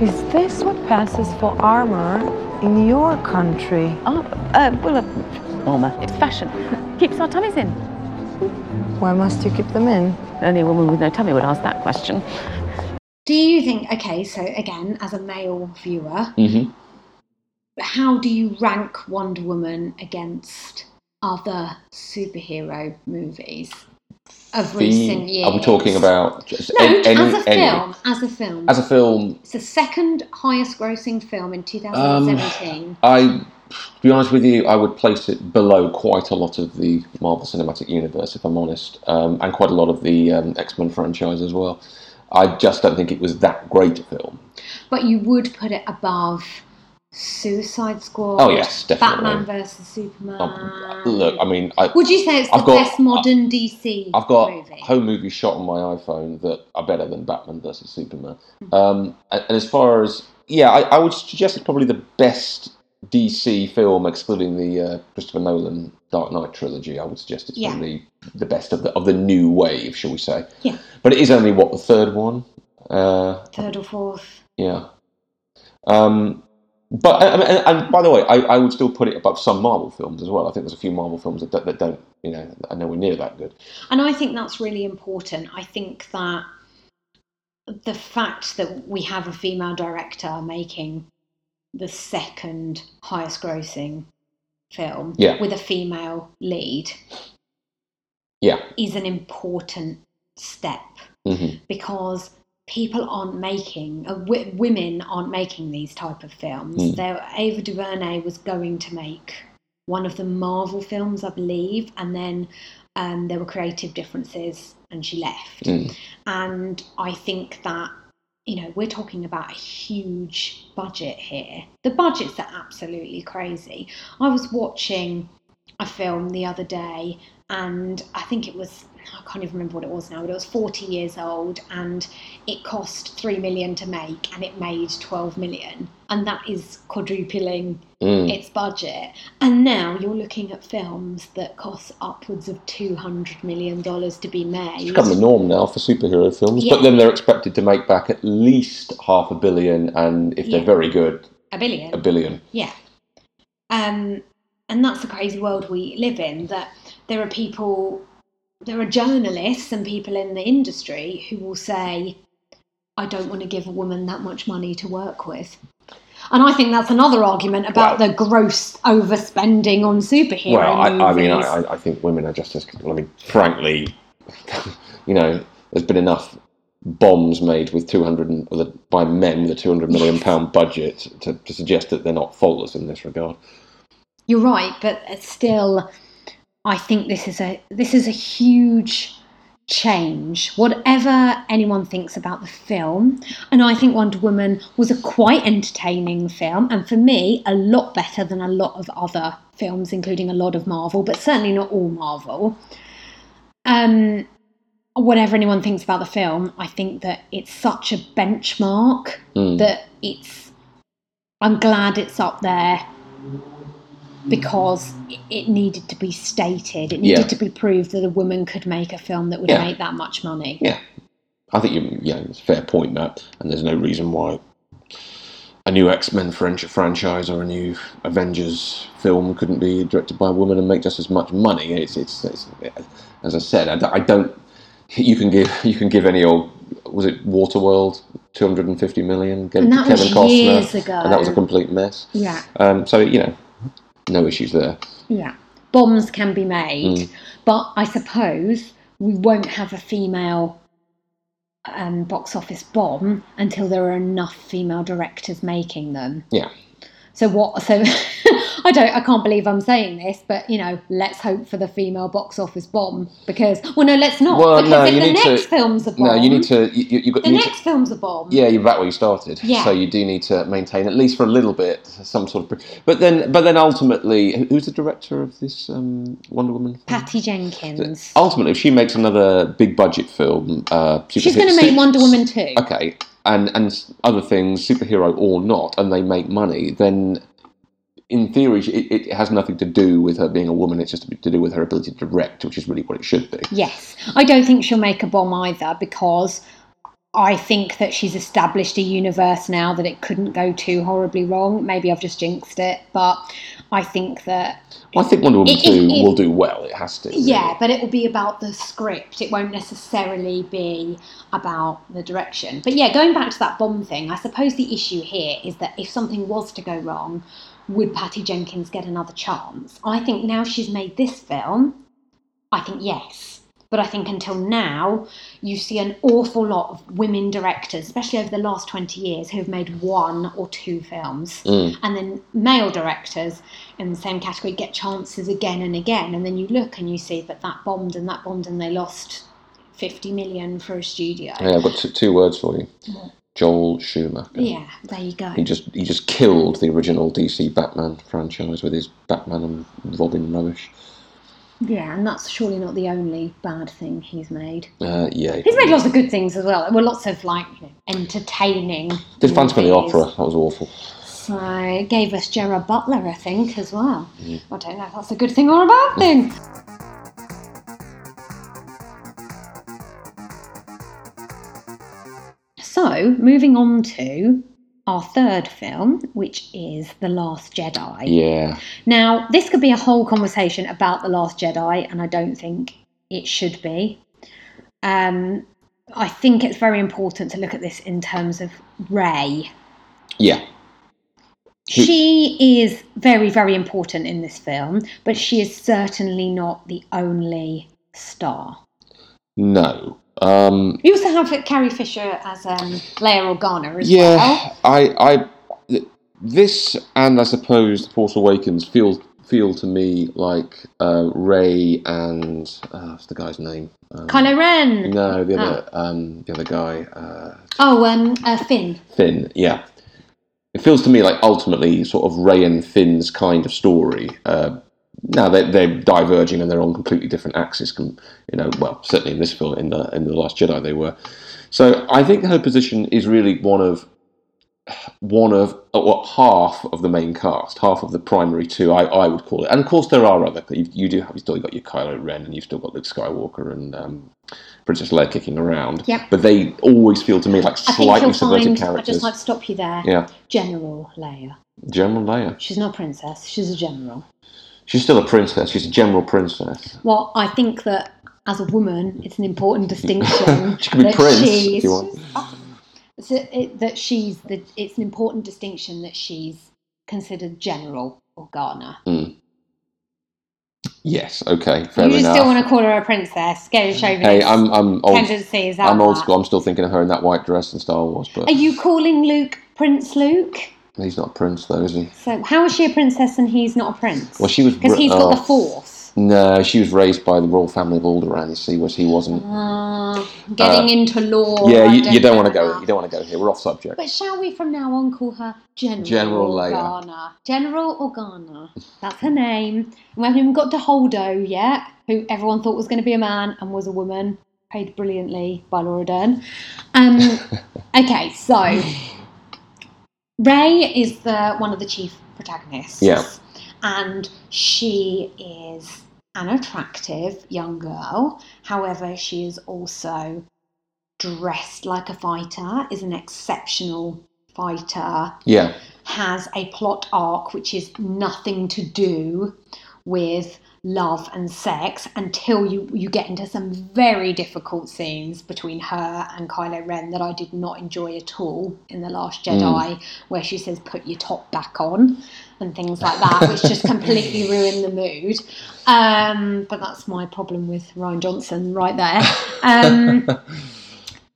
Is this what passes for armor in your country? Oh, uh, well, uh, armour. It's fashion. Keeps our tummies in. Why must you keep them in? Only a woman with no tummy would ask that question. Do you think, okay, so again, as a male viewer, Mm-hmm. how do you rank Wonder Woman against other superhero movies of recent years? Are we talking about just No, any- as a any- film. As a film. As a film, it's the second highest grossing film in 2017. I, to be honest with you, I would place it below quite a lot of the Marvel Cinematic Universe, if I'm honest, um, and quite a lot of the um, X Men franchise as well. I just don't think it was that great a film. But you would put it above Suicide Squad. Oh, yes, definitely. Batman versus Superman. Um, look, I mean, I, would you say it's the I've got- best modern DC I've got movie? home movies shot on my iPhone that are better than Batman versus Superman. Hmm. Um, and, and as far as yeah, I, I would suggest it's probably the best DC film, excluding the uh, Christopher Nolan Dark Knight trilogy. I would suggest it's Yeah. probably the best of the of the new wave, shall we say? Yeah. But it is only what the third one. Uh, Third or fourth. yeah. Um, but I mean, and, and by the way, I, I would still put it above some Marvel films as well. I think there's a few Marvel films that, that don't, you know, are nowhere near that good. And I think that's really important. I think that the fact that we have a female director making the second highest grossing film Yeah. with a female lead Yeah. is an important step hmm because people aren't making uh, w- women aren't making these type of films Mm. there ava duvernay was going to make one of the marvel films i believe and then um, there were creative differences and she left Mm. and i think that you know we're talking about a huge budget here the budgets are absolutely crazy i was watching a film the other day and I think it was I can't even remember what it was now, but it was 40 years old and it cost 3 million to make and it made 12 million and that is quadrupling Mm. its budget and now you're looking at films that cost upwards of 200 million dollars to be made It's become the norm now for superhero films, Yeah. but then they're expected to make back at least half a billion, and if they're very good, a billion a billion. Yeah. Um, and that's the crazy world we live in that there are people, there are journalists and people in the industry who will say, I don't want to give a woman that much money to work with. And I think that's another argument about the gross overspending on superhero well, I, I mean. I, I think women are just as. I mean, frankly, you know, there's been enough bombs made with 200 and, with a, by men with a 200 million pound budget to, to suggest that they're not faultless in this regard. You're right, but it's still, I think this is a this is a huge change. Whatever anyone thinks about the film, and I think Wonder Woman was a quite entertaining film, and for me, a lot better than a lot of other films, including a lot of Marvel, but certainly not all Marvel. Um, whatever anyone thinks about the film, I think that it's such a benchmark Mm. that it's. I'm glad it's up there because it- needed to be stated. It needed Yeah. to be proved that a woman could make a film that would Yeah. make that much money. Yeah, I think you, yeah, it's a fair point, that, And there's no reason why a new X Men franchise or a new Avengers film couldn't be directed by a woman and make just as much money. It's, it's, it's as I said, I, don't- I don't. You can give you can give any old was it Waterworld, two hundred and fifty million, Get- And that was Kevin Costner, years ago. and that was a complete mess. Yeah. Um, so you know, no issues there. Yeah. Bombs can be made, Mm. but I suppose we won't have a female um, box office bomb until there are enough female directors making them. Yeah. So what? So I don't. I can't believe I'm saying this, but you know, let's hope for the female box office bomb because well, no, let's not. Well, because no, if you the need next to. film's a bomb, No, you need to. You, you, got. the you need to- next film's a bomb. Yeah, you're back where you started. Yeah. So you do need to maintain at least for a little bit some sort of. But then, but then ultimately, who's the director of this um, Wonder Woman? film? Patty Jenkins. Ultimately, if she makes another big budget film, uh, She's going to make Wonder Woman too. Okay, and and other things, superhero or not, and they make money, then in theory, it, it has nothing to do with her being a woman. It's just to do with her ability to direct, which is really what it should be. Yes, I don't think she'll make a bomb either because I think that she's established a universe now that it couldn't go too horribly wrong. Maybe I've just jinxed it, but I think that Well, I think Wonder Woman It- it- Two it- will do well. It has to. yeah, but it will be about the script. It won't necessarily be about the direction. But yeah, going back to that bomb thing, I suppose the issue here is that if something was to go wrong, would Patty Jenkins get another chance? I think now she's made this film, I think yes. But I think until now, you see an awful lot of women directors, especially over the last 20 years, who have made one or two films. Mm. And then male directors in the same category get chances again and again. And then you look and you see that that bombed and that bombed and they lost 50 million for a studio. Yeah, I've got two, two words for you. Joel Schumacher. Yeah, there you go. He just he just killed the original DC Batman franchise with his Batman and Robin rubbish. Yeah, and that's surely not the only bad thing he's made. Uh, yeah, He's made lots of good things as well. Well, lots of like you know, entertaining. did Phantom of the. Opera. That was awful. So gave us Gerard Butler, I think, as well. Mm. I don't know if that's a good thing or a bad thing. So, moving on to our third film, which is The Last Jedi. Yeah, Now, this could be a whole conversation about The Last Jedi, and I don't think it should be. Um, I think it's very important to look at this in terms of Rey. yeah. She is very, very important in this film, but she is certainly not the only star. No. Um, You also have Carrie Fisher as um, Leia Organa as yeah, well. I, I, this and I suppose The Force Awakens feel feel to me like uh, Rey and uh, what's the guy's name? Um, Kylo Ren. No, the other um, the other guy, uh, Oh, um, uh, Finn. Finn. Yeah, it feels to me like ultimately sort of Rey and Finn's kind of story. Uh, now they're, they're diverging and they're on completely different axes. You know, well, certainly in this film, in the in the Last Jedi, they were. So I think her position is really one of one of uh, what half of the main cast, half of the primary two, I, I would call it. And of course, there are other. You, you do have you still got your Kylo Ren, and you've still got Luke Skywalker and um, Princess Leia kicking around. Yep. But they always feel to me like I slightly subverted find. I characters. just like to stop you there. Yeah, General Leia. General Leia. She's not a princess. She's a general. She's still a princess. She's a general princess. Well, I think that as a woman, it's an important distinction. She could be that prince if she's- you want. So it, that she's the. It's an important distinction that she's considered General Organa. Mm. Yes. Okay. Fair you enough. still want to call her a princess? Scary chauvinist. Hey, I'm I'm old. tendencies I'm old school. I'm still thinking of her in that white dress in Star Wars, but Are you calling Luke Prince Luke? He's not a prince, though, is he? So how is she a princess and he's not a prince? Well, she was because he's got oh. the Force. No, she was raised by the royal family of Alderaan. You see, whereas he wasn't. Uh, getting Uh, into law. yeah, you, you don't want to go. You don't want to go here. We're off subject. But shall we from now on call her General, General Leia. Organa? General Organa. That's her name. And we haven't even got to Holdo yet, who everyone thought was going to be a man and was a woman, played brilliantly by Laura Dern. Um, okay, so Rey is the one of the chief protagonists. Yeah. And she is an attractive young girl. However, she is also dressed like a fighter, is an exceptional fighter, Yeah. has a plot arc which is nothing to do with love and sex until you, you get into some very difficult scenes between her and Kylo Ren that I did not enjoy at all in The Last Jedi, where she says, put your top back on and things like that, which just completely ruin the mood. Um, but that's my problem with Rian Johnson right there. Um,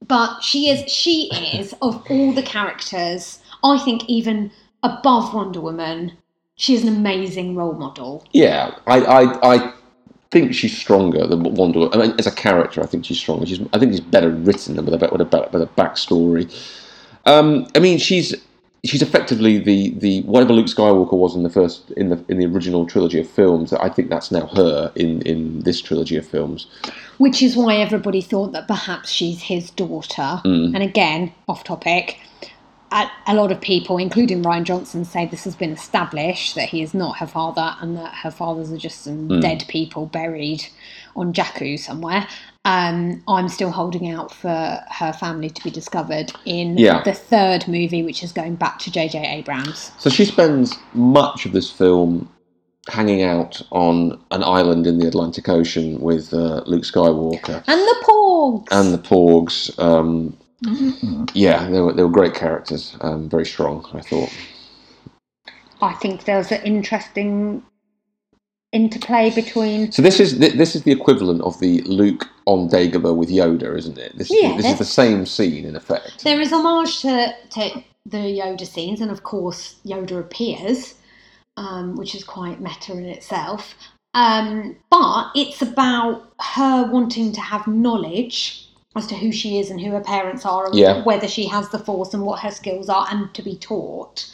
but she is she is of all the characters i think even above wonder woman she is an amazing role model Yeah, I, I, I think she's stronger than Wonder Woman. I mean, as a character, I think she's stronger. She's, I think she's better written and with a, with a, with a backstory. Um, I mean, she's she's effectively the, the whatever Luke Skywalker was in the first in the in the original trilogy of films. I think that's now her in in this trilogy of films. which is why everybody thought that perhaps she's his daughter Mm. and again off topic a, a lot of people including rian johnson say this has been established that he is not her father and that her fathers are just some Mm. dead people buried on jakku somewhere um, i'm still holding out for her family to be discovered in Yeah. the third movie which is going back to jj abrams So she spends much of this film hanging out on an island in the Atlantic Ocean with uh, Luke Skywalker and the porgs and the Porgs. Um, yeah, they were they were great characters. Um, very strong, I thought. i think there was an interesting interplay between So this is this is the equivalent of the Luke on Dagobah with Yoda, isn't it? This, Yeah, this is the same scene in effect. There is homage to, to the Yoda scenes, and of course, Yoda appears, um, which is quite meta in itself. Um, but it's about her wanting to have knowledge as to who she is and who her parents are, and Yeah. whether she has the Force and what her skills are, and to be taught,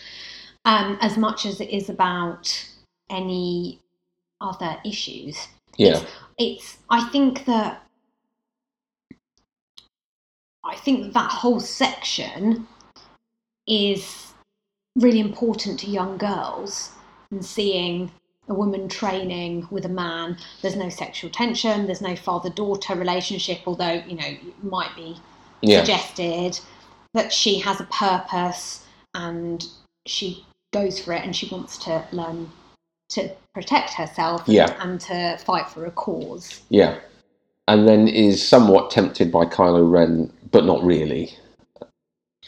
um, as much as it is about any other issues. Yeah, It's. I think that. I think that whole section is really important to young girls and seeing a woman training with a man. There's no sexual tension. There's no father-daughter relationship, although you know it might be yeah, suggested that she has a purpose and she goes for it and she wants to learn to protect herself and- Yeah. and to fight for a cause. yeah. And then is somewhat tempted by Kylo Ren, but not really.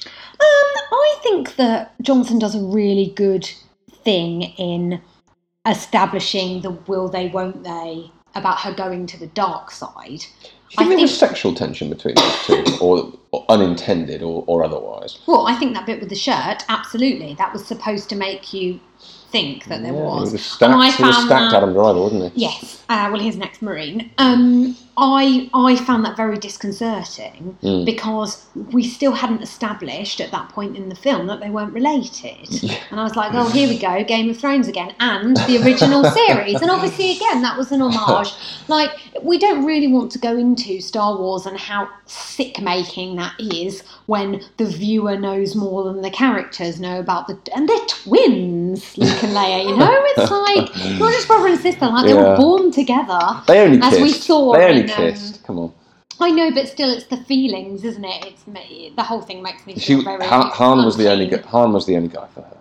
Um, I think that Johnson does a really good thing in establishing the will they, won't they about her going to the dark side. Do you I think there was sexual tension between those two, or, or unintended, or, or otherwise? Well, I think that bit with the shirt, absolutely, that was supposed to make you think that there Yeah, was. He was stacked, I he was found stacked that- Adam Driver, wasn't he? Yes. Uh, well, here's next Marine. Um, I I found that very disconcerting Mm. because we still hadn't established at that point in the film that they weren't related, and I was like, oh, here we go, Game of Thrones again, and the original series, and obviously again that was an homage. Like we don't really want to go into Star Wars and how sick making that is when the viewer knows more than the characters know about the and they're twins, Luke and Leia. You know, it's like not just brother and sister, like they were born together. They only As kissed. we saw they only in, um, kissed. Come on. I know, but still, it's the feelings, isn't it? It's me- the whole thing makes me She, very. Han, Han was the only unclean. Han was the only guy for her.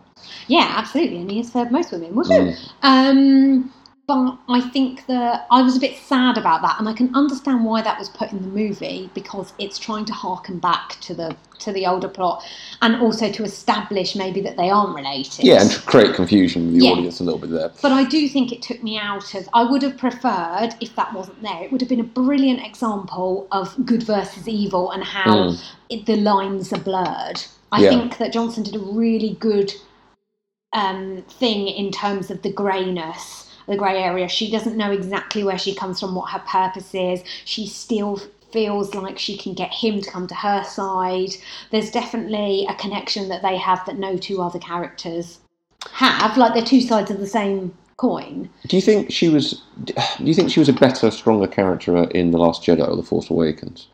Yeah, absolutely, and he is for most women, wasn't Mm. it? Um, but I think that I was a bit sad about that, and I can understand why that was put in the movie because it's trying to harken back to the to the older plot, and also to establish maybe that they aren't related. Yeah, and to create confusion with the Yeah. audience a little bit there. But I do think it took me out of. I would have preferred if that wasn't there. It would have been a brilliant example of good versus evil and how Mm. it, the lines are blurred. I Yeah. think that Johnson did a really good um, thing in terms of the greyness, the grey area. She doesn't know exactly where she comes from, what her purpose is. She still feels like she can get him to come to her side. There's definitely a connection that they have that no two other characters have. Like they're two sides of the same coin. Do you think she was? Do you think she was a better, stronger character in the Last Jedi or the Force Awakens?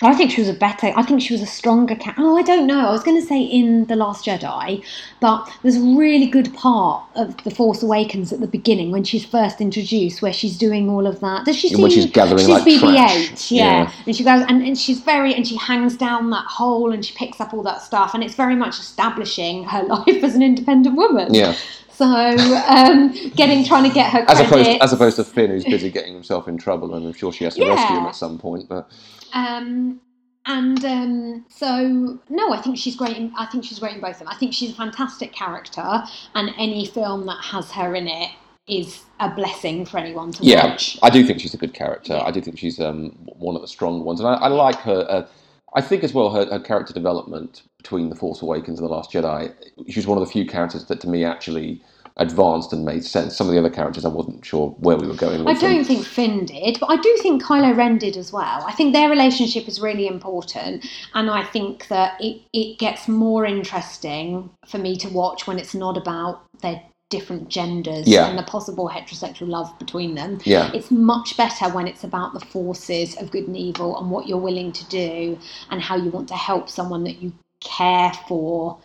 I think she was a better. I think she was a stronger cat. Oh, I don't know. I was going to say in the Last Jedi, but there's a really good part of the Force Awakens at the beginning when she's first introduced, where she's doing all of that. Does she? When see- she's gathering, she's like, BB-8, trash. yeah. Yeah. And she goes and, and she's very and she hangs down that hole and she picks up all that stuff, and it's very much establishing her life as an independent woman. Yeah. So um, getting trying to get her As opposed, as opposed to Finn, who's busy getting himself in trouble, and I'm sure she has to rescue him at some point. But Um, and um, so no, I think she's great. In, I think she's great in both of them. I think she's a fantastic character, and any film that has her in it is a blessing for anyone to yeah, watch. I do think she's a good character. I do think she's um, one of the strong ones, and I, I like her. Uh, I think as well her, her character development between The Force Awakens and The Last Jedi. She was one of the few characters that, to me, actually advanced and made sense. Some of the other characters, I wasn't sure where we were going I with them. don't think Finn did, but I do think Kylo Ren did as well. I think their relationship is really important, and I think that it, it gets more interesting for me to watch when it's not about their different genders Yeah. and the possible heterosexual love between them. Yeah. It's much better when it's about the forces of good and evil and what you're willing to do and how you want to help someone that you care for,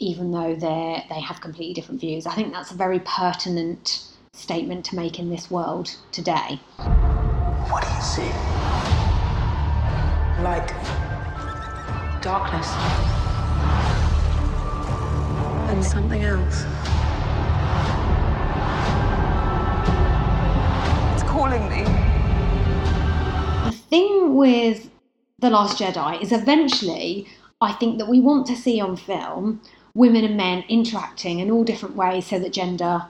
even though they they have completely different views. I think that's a very pertinent statement to make in this world today. What do you see? Light. Darkness. And something else. It's calling me. The thing with The Last Jedi is eventually, I think that we want to see on film women and men interacting in all different ways so that gender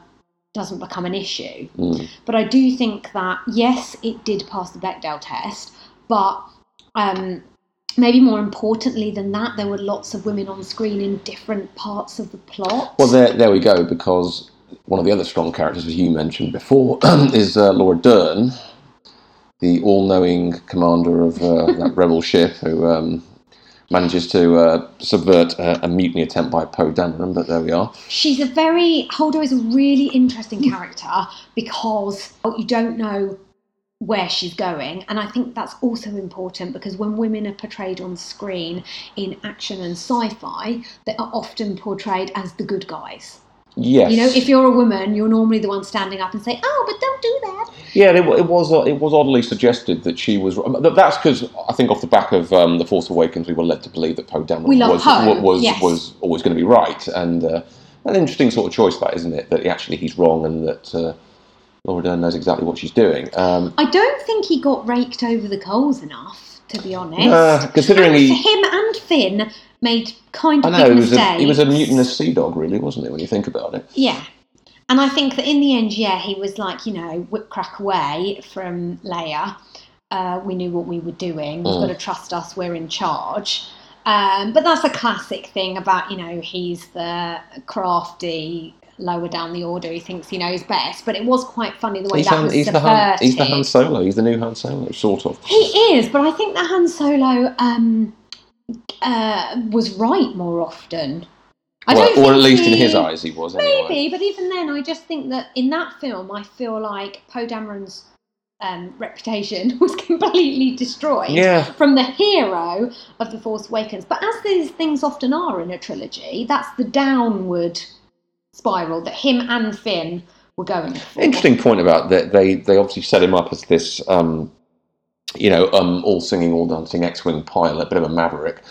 doesn't become an issue. Mm. But I do think that, yes, it did pass the Bechdel test, but um, maybe more importantly than that, there were lots of women on screen in different parts of the plot. Well, there, there we go. Because one of the other strong characters, as you mentioned before, is uh, Laura Dern, the all-knowing commander of uh, that rebel ship who um, manages to uh, subvert a, a mutiny attempt by Poe Dameron. But there we are. She's a very Holdo is a really interesting character because you don't know where she's going, and I think that's also important because when women are portrayed on screen in action and sci-fi, they are often portrayed as the good guys. Yes. You know, if you're a woman, you're normally the one standing up and say, "Oh, but don't do that." Yeah, it, it was uh, it was oddly suggested that she was. um, That's because I think off the back of um, the Force Awakens, we were led to believe that Poe Dameron was Poe, was yes. was always going to be right, and uh, an interesting sort of choice that isn't it? That actually he's wrong, and that uh, Laura Dern knows exactly what she's doing. Um, I don't think he got raked over the coals enough, to be honest. Nah, considering and he- him and Finn made kind I of know big he was, a, mistakes. he was a mutinous sea dog, really, wasn't he? When you think about it. Yeah. And I think that in the end, yeah, he was like, you know, whip crack away from Leia. Uh, we knew what we were doing. We've Mm. got to trust us. We're in charge. Um, but that's a classic thing about, you know, he's the crafty, lower down the order. He thinks he knows best. But it was quite funny the way He's, that Han, was he's, the. Han, he's the Han Solo. He's the new Han Solo, sort of. He is, but I think the Han Solo um, uh, was right more often. I Well, don't or at least in his eyes, he was. Anyway. Maybe, but even then, I just think that in that film, I feel like Poe Dameron's um, reputation was completely destroyed Yeah. from the hero of The Force Awakens. But as these things often are in a trilogy, that's the downward spiral that him and Finn were going for. Interesting point about that. They they obviously set him up as this, um, you know, um, all singing, all dancing X-wing pilot, bit of a maverick.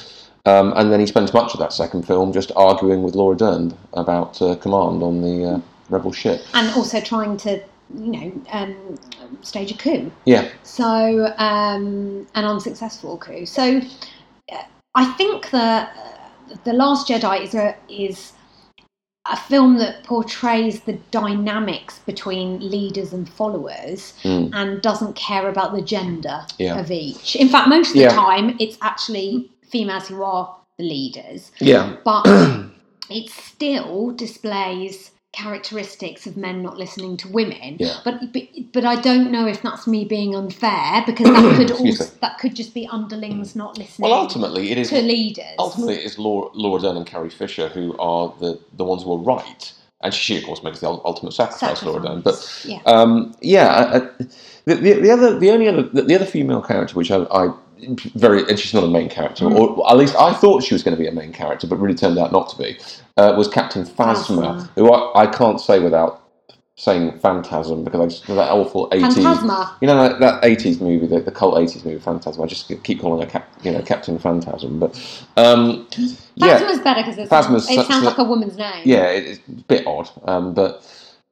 Um, and then he spends much of that second film just arguing with Laura Dern about uh, command on the uh, rebel ship. And also trying to, you know, um, stage a coup. Yeah, So, um, an unsuccessful coup. So, uh, I think that uh, The Last Jedi is a, is a film that portrays the dynamics between leaders and followers Mm. and doesn't care about the gender Yeah. of each. In fact, most of the Yeah. time, it's actually females who are the leaders. yeah. But it still displays characteristics of men not listening to women. Yeah. But, but but I don't know if that's me being unfair because that could also that could just be underlings not listening. Well, ultimately, it is to leaders. ultimately it is Laura, Laura Dern and Carrie Fisher who are the the ones who are right, and she of course makes the ul- ultimate sacrifice, Laura Dern. But yeah. Um, yeah, I, I, the, the, the other, the only other, the, the other female character, which I, I very, and she's not a main character, Mm. or at least I thought she was going to be a main character, but really turned out not to be, uh, was Captain Phasma, Phasma. who I, I can't say without saying Phantasm because I just that awful eighties. You know that, that eighties movie, the, the cult eighties movie, Phantasm. I just keep calling her, Cap, you know, Captain Phantasm. But um, yeah, Phasma's better because it, sounds, it such sounds a- like a woman's name. yeah, it's a bit odd, um, but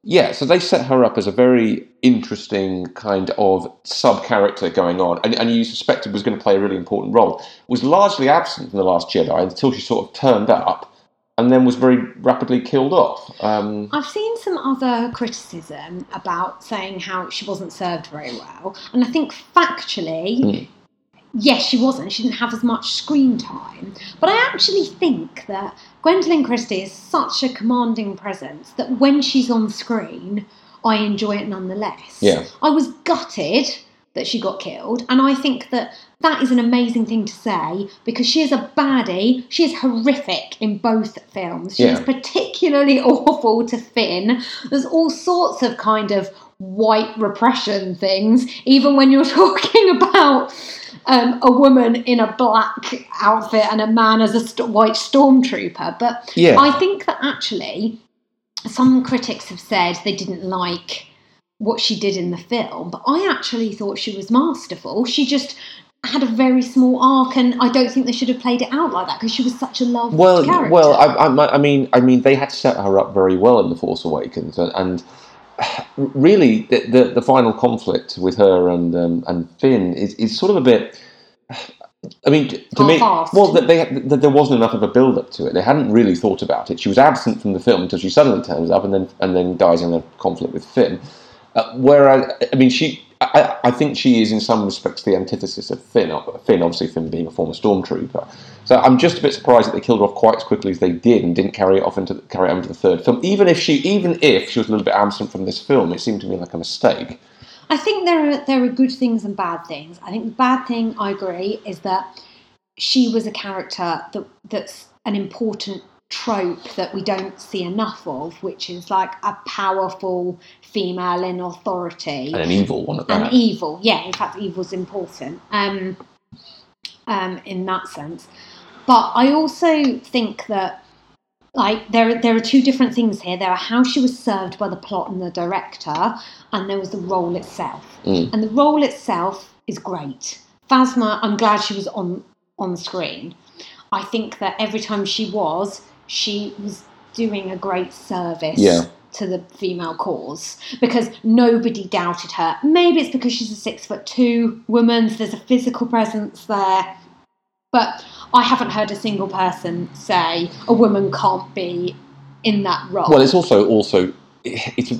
yeah. So they set her up as a very interesting kind of sub character going on, and, and you suspected was going to play a really important role. Was largely absent from the Last Jedi until she sort of turned up, and then was very rapidly killed off. Um, I've seen some other criticism about saying how she wasn't served very well, and I think factually, Mm. yes, she wasn't. She didn't have as much screen time. But I actually think that Gwendoline Christie is such a commanding presence that when she's on screen, I enjoy it nonetheless. Yeah. I was gutted that she got killed, and I think that that is an amazing thing to say because she is a baddie. She is horrific in both films. She is particularly awful to Finn. There's all sorts of kind of white repression things, even when you're talking about um, a woman in a black outfit and a man as a st- white stormtrooper. But Yeah. I think that actually some critics have said they didn't like what she did in the film, but I actually thought she was masterful. She just had a very small arc, and I don't think they should have played it out like that because she was such a loved well, character. well, I, I, I mean, I mean, they had set her up very well in the Force Awakens, and, and really, the, the the final conflict with her and um, and Finn is, is sort of a bit. I mean, to me, well, that they that there wasn't enough of a build up to it. They hadn't really thought about it. She was absent from the film until she suddenly turns up, and then and then dies in a conflict with Finn. Uh, whereas, I mean, she, I, I think she is in some respects the antithesis of Finn. Finn, obviously, Finn being a former stormtrooper. So I'm just a bit surprised that they killed her off quite as quickly as they did and didn't carry it off into carry it on into the third film. Even if she, even if she was a little bit absent from this film, it seemed to me like a mistake. I think there are there are good things and bad things. I think the bad thing, I agree, is that she was a character that that's an important trope that we don't see enough of, which is like a powerful female in authority And an evil one at and that. evil. Yeah, in fact, evil's important um, um, in that sense. But I also think that like there there are two different things here. There are how she was served by the plot and the director, and there was the role itself. Mm. And the role itself is great. Phasma, I'm glad she was on on screen. I think that every time she was, she was doing a great service Yeah. To the female cause because nobody doubted her. Maybe it's because she's a six foot two woman, so there's a physical presence there. But I haven't heard a single person say a woman can't be in that role. Well, it's also also it's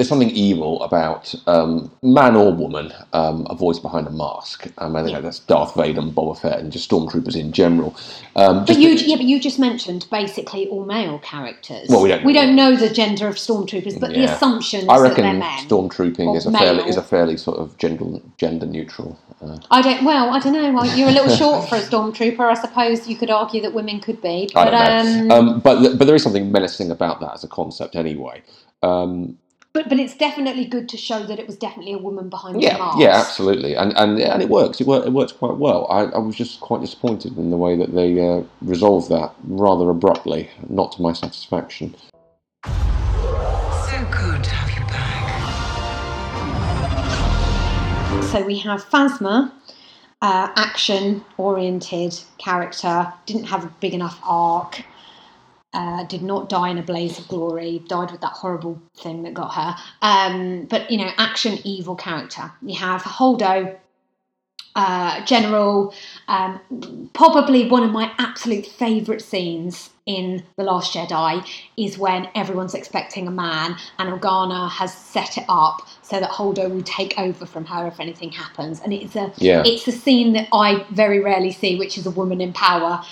there's something evil about um, man or woman, um, a voice behind a mask. Um, I think that's Darth Vader and Boba Fett and just stormtroopers in general. Um, But you, yeah, but you just mentioned basically all male characters. Well, we don't we know. don't know the gender of stormtroopers, but the Yeah. assumption is I that reckon they're men. stormtrooping is a fairly is a fairly sort of gender gender neutral. Uh, I don't. Well, I don't know. Well, you're a little short for a stormtrooper. I suppose you could argue that women could be. I But don't know, um, um, but but there is something menacing about that as a concept anyway. Um, but but it's definitely good to show that it was definitely a woman behind the yeah, mask. yeah, absolutely, and and and it works. It, wor- it works quite well. I, I was just quite disappointed in the way that they uh, resolved that rather abruptly, not to my satisfaction. So good to have you back. So we have Phasma, uh, action-oriented character, didn't have a big enough arc, uh, did not die in a blaze of glory, died with that horrible thing that got her. Um, but you know, action evil character. You have Holdo, uh, General, um, probably one of my absolute favourite scenes in The Last Jedi is when everyone's expecting a man and Organa has set it up so that Holdo will take over from her if anything happens. And it's a Yeah. it's a scene that I very rarely see, which is a woman in power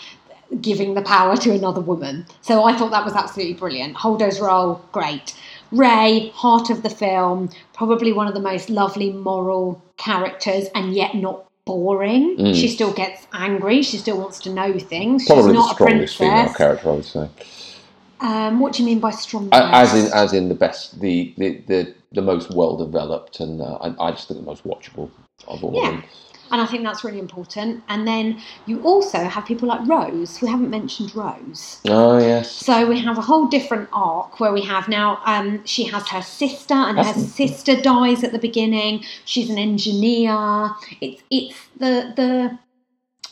giving the power to another woman. So I thought that was absolutely brilliant. Holdo's role, great. Rey, heart of the film, probably one of the most lovely moral characters and yet not boring. Mm. She still gets angry, she still wants to know things. Probably She's the not a strongest female princess. character, I would say. Um, what do you mean by strong? As in, as in the best, the the, the, the most well developed, and uh, I, I just think the most watchable of all Yeah. of them. And I think that's really important. And then you also have people like Rose. We haven't mentioned Rose. Oh yes. So we have a whole different arc where we have now um, she has her sister, and her That's- sister dies at the beginning. She's an engineer. It's it's the the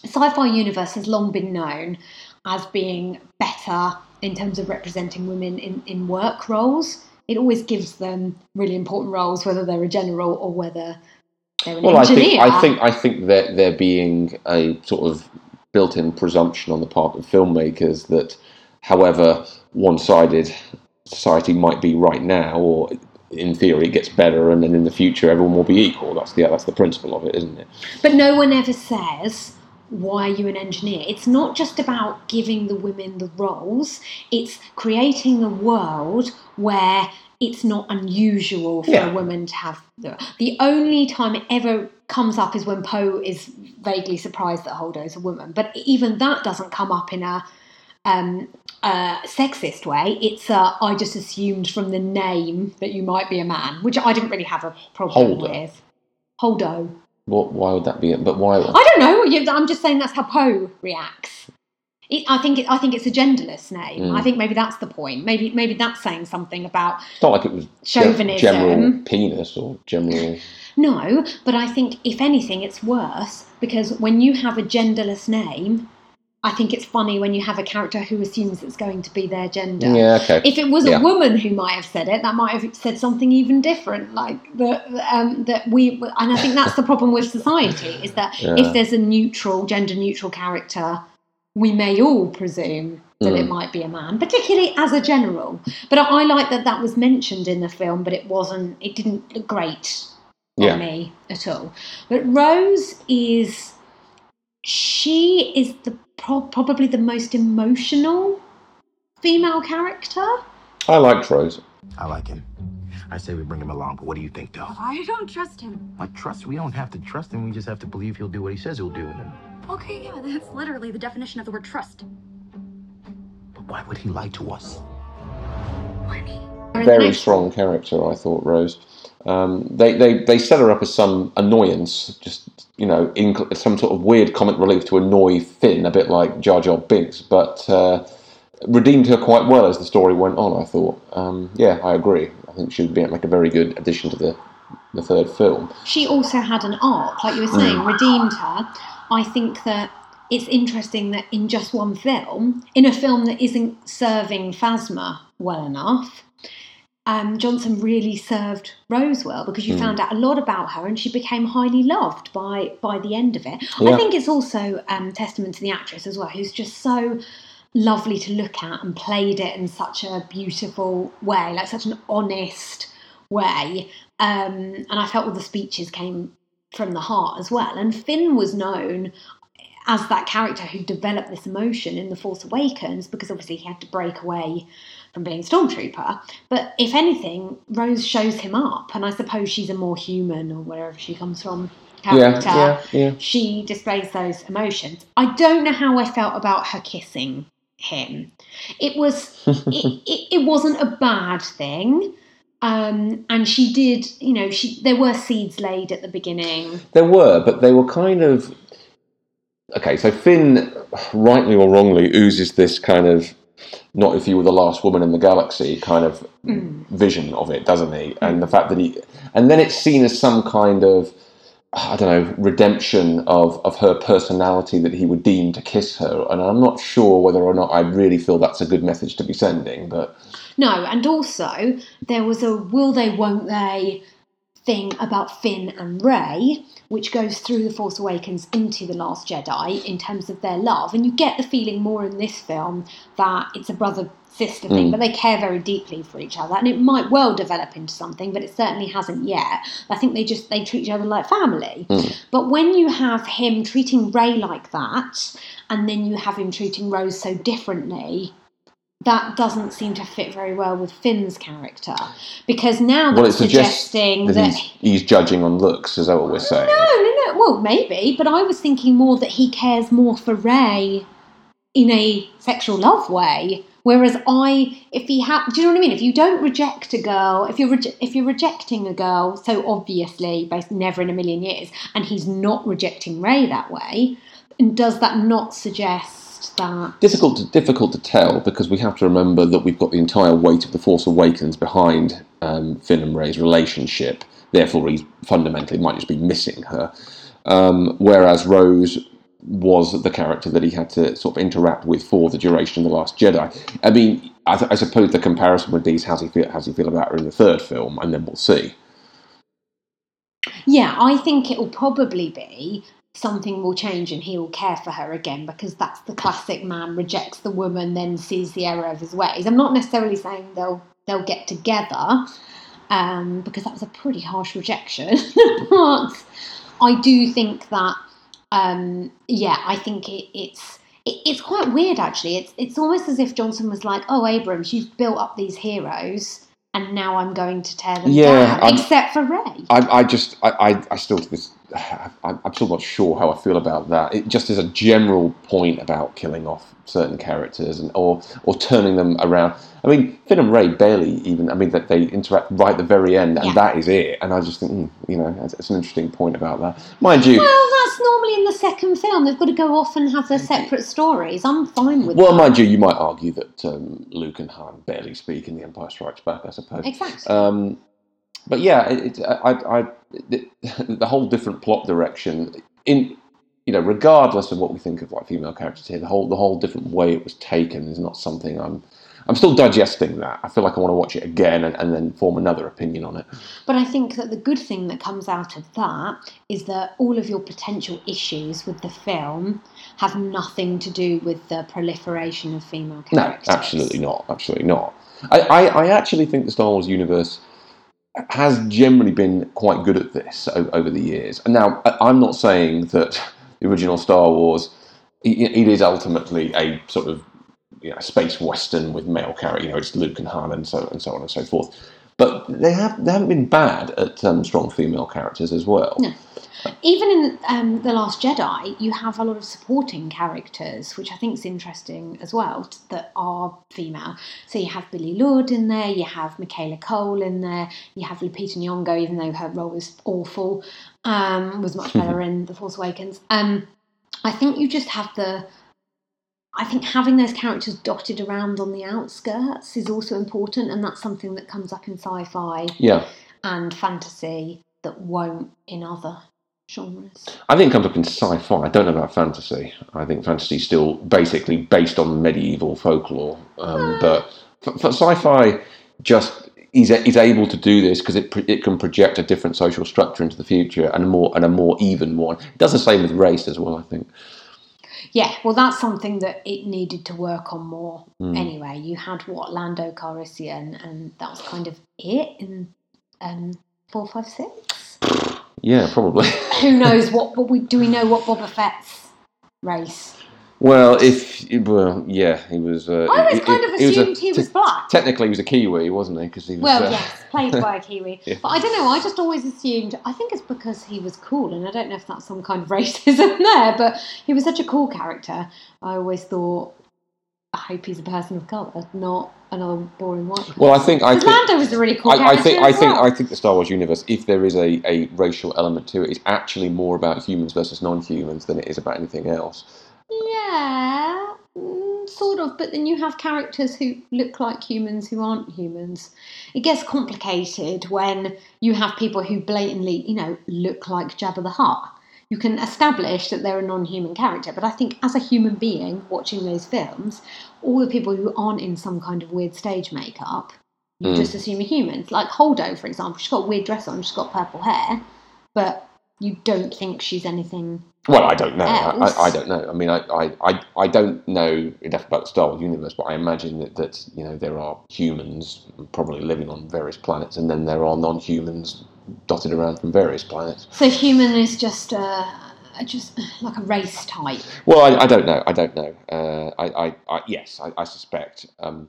sci-fi universe has long been known as being better in terms of representing women in, in work roles. It always gives them really important roles, whether they're a general or whether they're an Well, I think I think I think that there being a sort of built-in presumption on the part of filmmakers that, however one-sided society might be right now, or in theory it gets better, and then in the future everyone will be equal. That's the that's the principle of it, isn't it? But no one ever says, why are you an engineer? It's not just about giving the women the roles, it's creating a world where it's not unusual for Yeah. a woman to have the. The only time it ever comes up is when Poe is vaguely surprised that Holdo is a woman. But even that doesn't come up in a um, uh, sexist way. It's uh, I just assumed from the name that you might be a man, which I didn't really have a problem Holdo. with. Holdo. What? Why would that be? But why? I don't know. I'm just saying that's how Poe reacts. It, I think it, I think it's a genderless name. Mm. I think maybe that's the point. Maybe maybe that's saying something about It's not like it was Chauvinism. general penis or general. no. But I think if anything, it's worse because when you have a genderless name, I think it's funny when you have a character who assumes it's going to be their gender. Yeah, okay. If it was Yeah. a woman who might have said it, that might have said something even different. Like that, um, that we, and I think that's the problem with society is that Yeah. if there's a neutral, gender neutral character, we may all presume that it Mm. might be a man, particularly as a general. But I, I like that that was mentioned in the film, but it wasn't. It didn't look great Yeah. on me at all. But Rose is, she is the pro- probably the most emotional female character. I liked Rose. I like him. I say we bring him along, but what do you think, though? I don't trust him. What trust? We don't have to trust him. We just have to believe he'll do what he says he'll do. And then, Okay, yeah, that's literally the definition of the word trust. but why would he lie to us? Or Very strong character, I thought Rose. Um, they, they they set her up as some annoyance, just you know, in some sort of weird comic relief to annoy Finn, a bit like Jar Jar Binks, but uh, redeemed her quite well as the story went on. I thought, um, yeah, I agree. I think she'd be like a very good addition to the the third film. she also had an arc, like you were saying, Mm. redeemed her. I think that it's interesting that in just one film, in a film that isn't serving Phasma well enough, um, Johnson really served Rose well because you Mm. found out a lot about her and she became highly loved by by the end of it. Yeah. I think it's also um, testament to the actress as well, who's just so lovely to look at and played it in such a beautiful way, like such an honest way. Um, and I felt all the speeches came from the heart as well. And Finn was known as that character who developed this emotion in The Force Awakens because obviously he had to break away from being Stormtrooper. But if anything, Rose shows him up, and I suppose she's a more human or wherever she comes from Yeah, character. yeah, yeah. She displays those emotions. I don't know how I felt about her kissing him. It was it, it, it wasn't a bad thing. Um, and she did, you know, she there were seeds laid at the beginning. There were, but they were kind of okay. So Finn, rightly or wrongly, oozes this kind of not if you were the last woman in the galaxy kind of Mm. vision of it, doesn't he? And the fact that he, and then it's seen as some kind of I don't know redemption of of her personality that he would deem to kiss her. And I'm not sure whether or not I really feel that's a good message to be sending, but. No, and also there was a will they, won't they thing about Finn and Rey, which goes through The Force Awakens into The Last Jedi in terms of their love. And you get the feeling more in this film that it's a brother sister thing, Mm. but they care very deeply for each other. And it might well develop into something, but it certainly hasn't yet. I think they just they treat each other like family. Mm. But when you have him treating Rey like that, and then you have him treating Rose so differently, that doesn't seem to fit very well with Finn's character because now Well, that's suggesting that, that. he's, he's judging on looks. Is that what we're saying? no, no, no. Well, maybe, but I was thinking more that he cares more for Rey in a sexual love way, Whereas I, if he had, do you know what I mean? If you don't reject a girl, if you're reje- if you're rejecting a girl so obviously, based never in a million years, and he's not rejecting Rey that way, and does that not suggest that? difficult to, difficult to tell because we have to remember that we've got the entire weight of the Force Awakens behind um, Finn and Rey's relationship. Therefore, he fundamentally might just be missing her. Um, whereas Rose was the character that he had to sort of interact with for the duration of the Last Jedi. I mean, I, th- I suppose the comparison would be is how's he feel? How's he feel about her in the third film, and then we'll see. Yeah, I think it will probably be something will change and he will care for her again because that's the classic man rejects the woman then sees the error of his ways. I'm not necessarily saying they'll they'll get together um, because that was a pretty harsh rejection, but I do think that um, yeah, I think it, it's it, it's quite weird actually. It's it's almost as if Johnson was like, "Oh, Abrams, you've built up these heroes, and now I'm going to tear them Yeah, down." I'm- Except for Rey. I, I just, I, I, I still to this, I'm still not sure how I feel about that. It just is a general point about killing off certain characters and or or turning them around. I mean, Finn and Rey barely even. I mean, that they interact right at the very end, and Yeah. that is it. And I just think, mm, you know, it's, it's an interesting point about that. Mind you, Well, that's normally in the second film. They've got to go off and have their separate stories. I'm fine with well, that. mind you, you might argue that um, Luke and Han barely speak in The Empire Strikes Back. I suppose. Exactly. Um, but yeah, it, it, I, I, the, the whole different plot direction in you know, regardless of what we think of like female characters here, the whole the whole different way it was taken is not something I'm. I'm still digesting that. I feel like I want to watch it again and, and then form another opinion on it. But I think that the good thing that comes out of that is that all of your potential issues with the film have nothing to do with the proliferation of female characters. No, absolutely not. Absolutely not. I, I, I actually think the Star Wars universe has generally been quite good at this over the years. And now, I'm not saying that the original Star Wars it is ultimately a sort of you know, space western with male character. You know, it's Luke and Han and so and so on and so forth. But they have they haven't been bad at um, strong female characters as well. No. Even in um, The Last Jedi, you have a lot of supporting characters, which I think is interesting as well, that are female. So you have Billie Lourd in there, you have Michaela Coel in there, you have Lupita Nyong'o, even though her role was awful, um, was much better in The Force Awakens. Um, I think you just have the. I think having those characters dotted around on the outskirts is also important, and that's something that comes up in sci-fi Yeah. and fantasy that won't in other genres. I think it comes up in sci-fi. I don't know about fantasy. I think fantasy is still basically based on medieval folklore. Um, but for, for sci-fi, just is is able to do this because it it can project a different social structure into the future and a more and a more even one. It does the same with race as well. I think. Yeah, well, that's something that it needed to work on more. Mm. Anyway, you had what Lando Calrissian, and that was kind of it in um, four, five, six. Yeah, probably. Who knows what? But we do we know what Boba Fett's race? well, if well, yeah, he was. Uh, I always he- kind of he was a- assumed he was black. Technically, he was a Kiwi, wasn't he? Because he was. Well, uh, yes, played by a Kiwi. Yeah. But I don't know, I just always assumed, I think it's because he was cool, and I don't know if that's some kind of racism there, but he was such a cool character. I always thought, I hope he's a person of colour, not another boring white person. Well, I think I think Lando was a really cool I, I think I as think well. I think the Star Wars universe, if there is a, a racial element to it, is actually more about humans versus non-humans than it is about anything else. Yeah, mm, sort of. But then you have characters who look like humans who aren't humans. It gets complicated when you have people who blatantly, you know, look like Jabba the Hutt. You can establish that they're a non-human character, but I think as a human being watching those films, all the people who aren't in some kind of weird stage makeup, you Mm. just assume are humans. Like Holdo, for example, she's got a weird dress on, she's got purple hair, but you don't think she's anything Well, I don't know. I, I, I don't know. I mean, I, I, I, don't know enough about the Star Wars universe, but I imagine that, that you know there are humans probably living on various planets, and then there are non-humans dotted around from various planets. So human is just uh, just like a race type. Well, I, I don't know. I don't know. Uh, I, I, I, yes, I, I suspect. Um,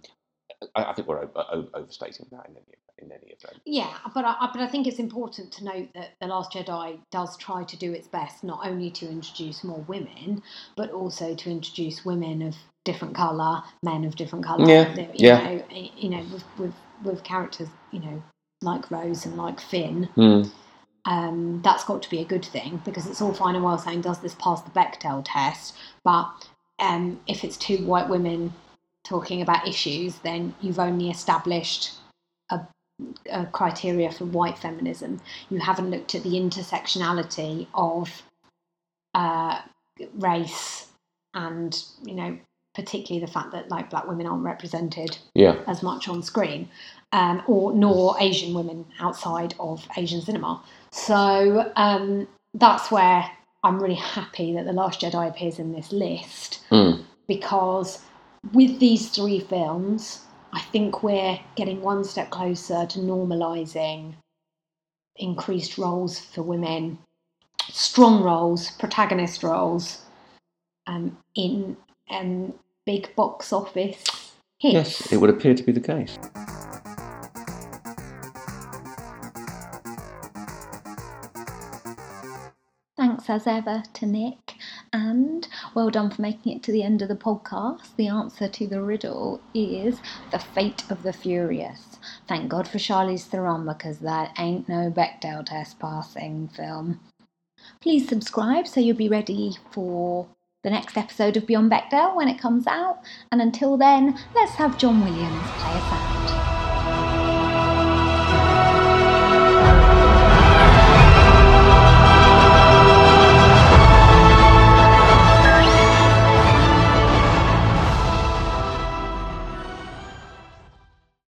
I, I think we're over, over, overstating that in any in any event. Yeah, but I, but I think it's important to note that The Last Jedi does try to do its best not only to introduce more women, but also to introduce women of different colour, men of different colour. Yeah, you yeah. Know, you know, with, with with characters, you know, like Rose and like Finn. Mm. Um, that's got to be a good thing because it's all fine and well saying does this pass the Bechdel test, but um, if it's two white women talking about issues, then you've only established a, a criteria for white feminism. You haven't looked at the intersectionality of uh, race and, you know, particularly the fact that like black women aren't represented Yeah. as much on screen, um, or nor Asian women outside of Asian cinema. So um, that's where I'm really happy that The Last Jedi appears in this list Mm. because with these three films, I think we're getting one step closer to normalising increased roles for women, strong roles, protagonist roles, um, in um, big box office hits. Yes, it would appear to be the case. As ever to Nick, and well done for making it to the end of the podcast. The answer to the riddle is The Fate of the Furious. Thank God for Charlize Theron because that ain't no Bechdel test passing film. Please subscribe so you'll be ready for the next episode of Beyond Bechdel when it comes out. And until then, let's have John Williams play us out.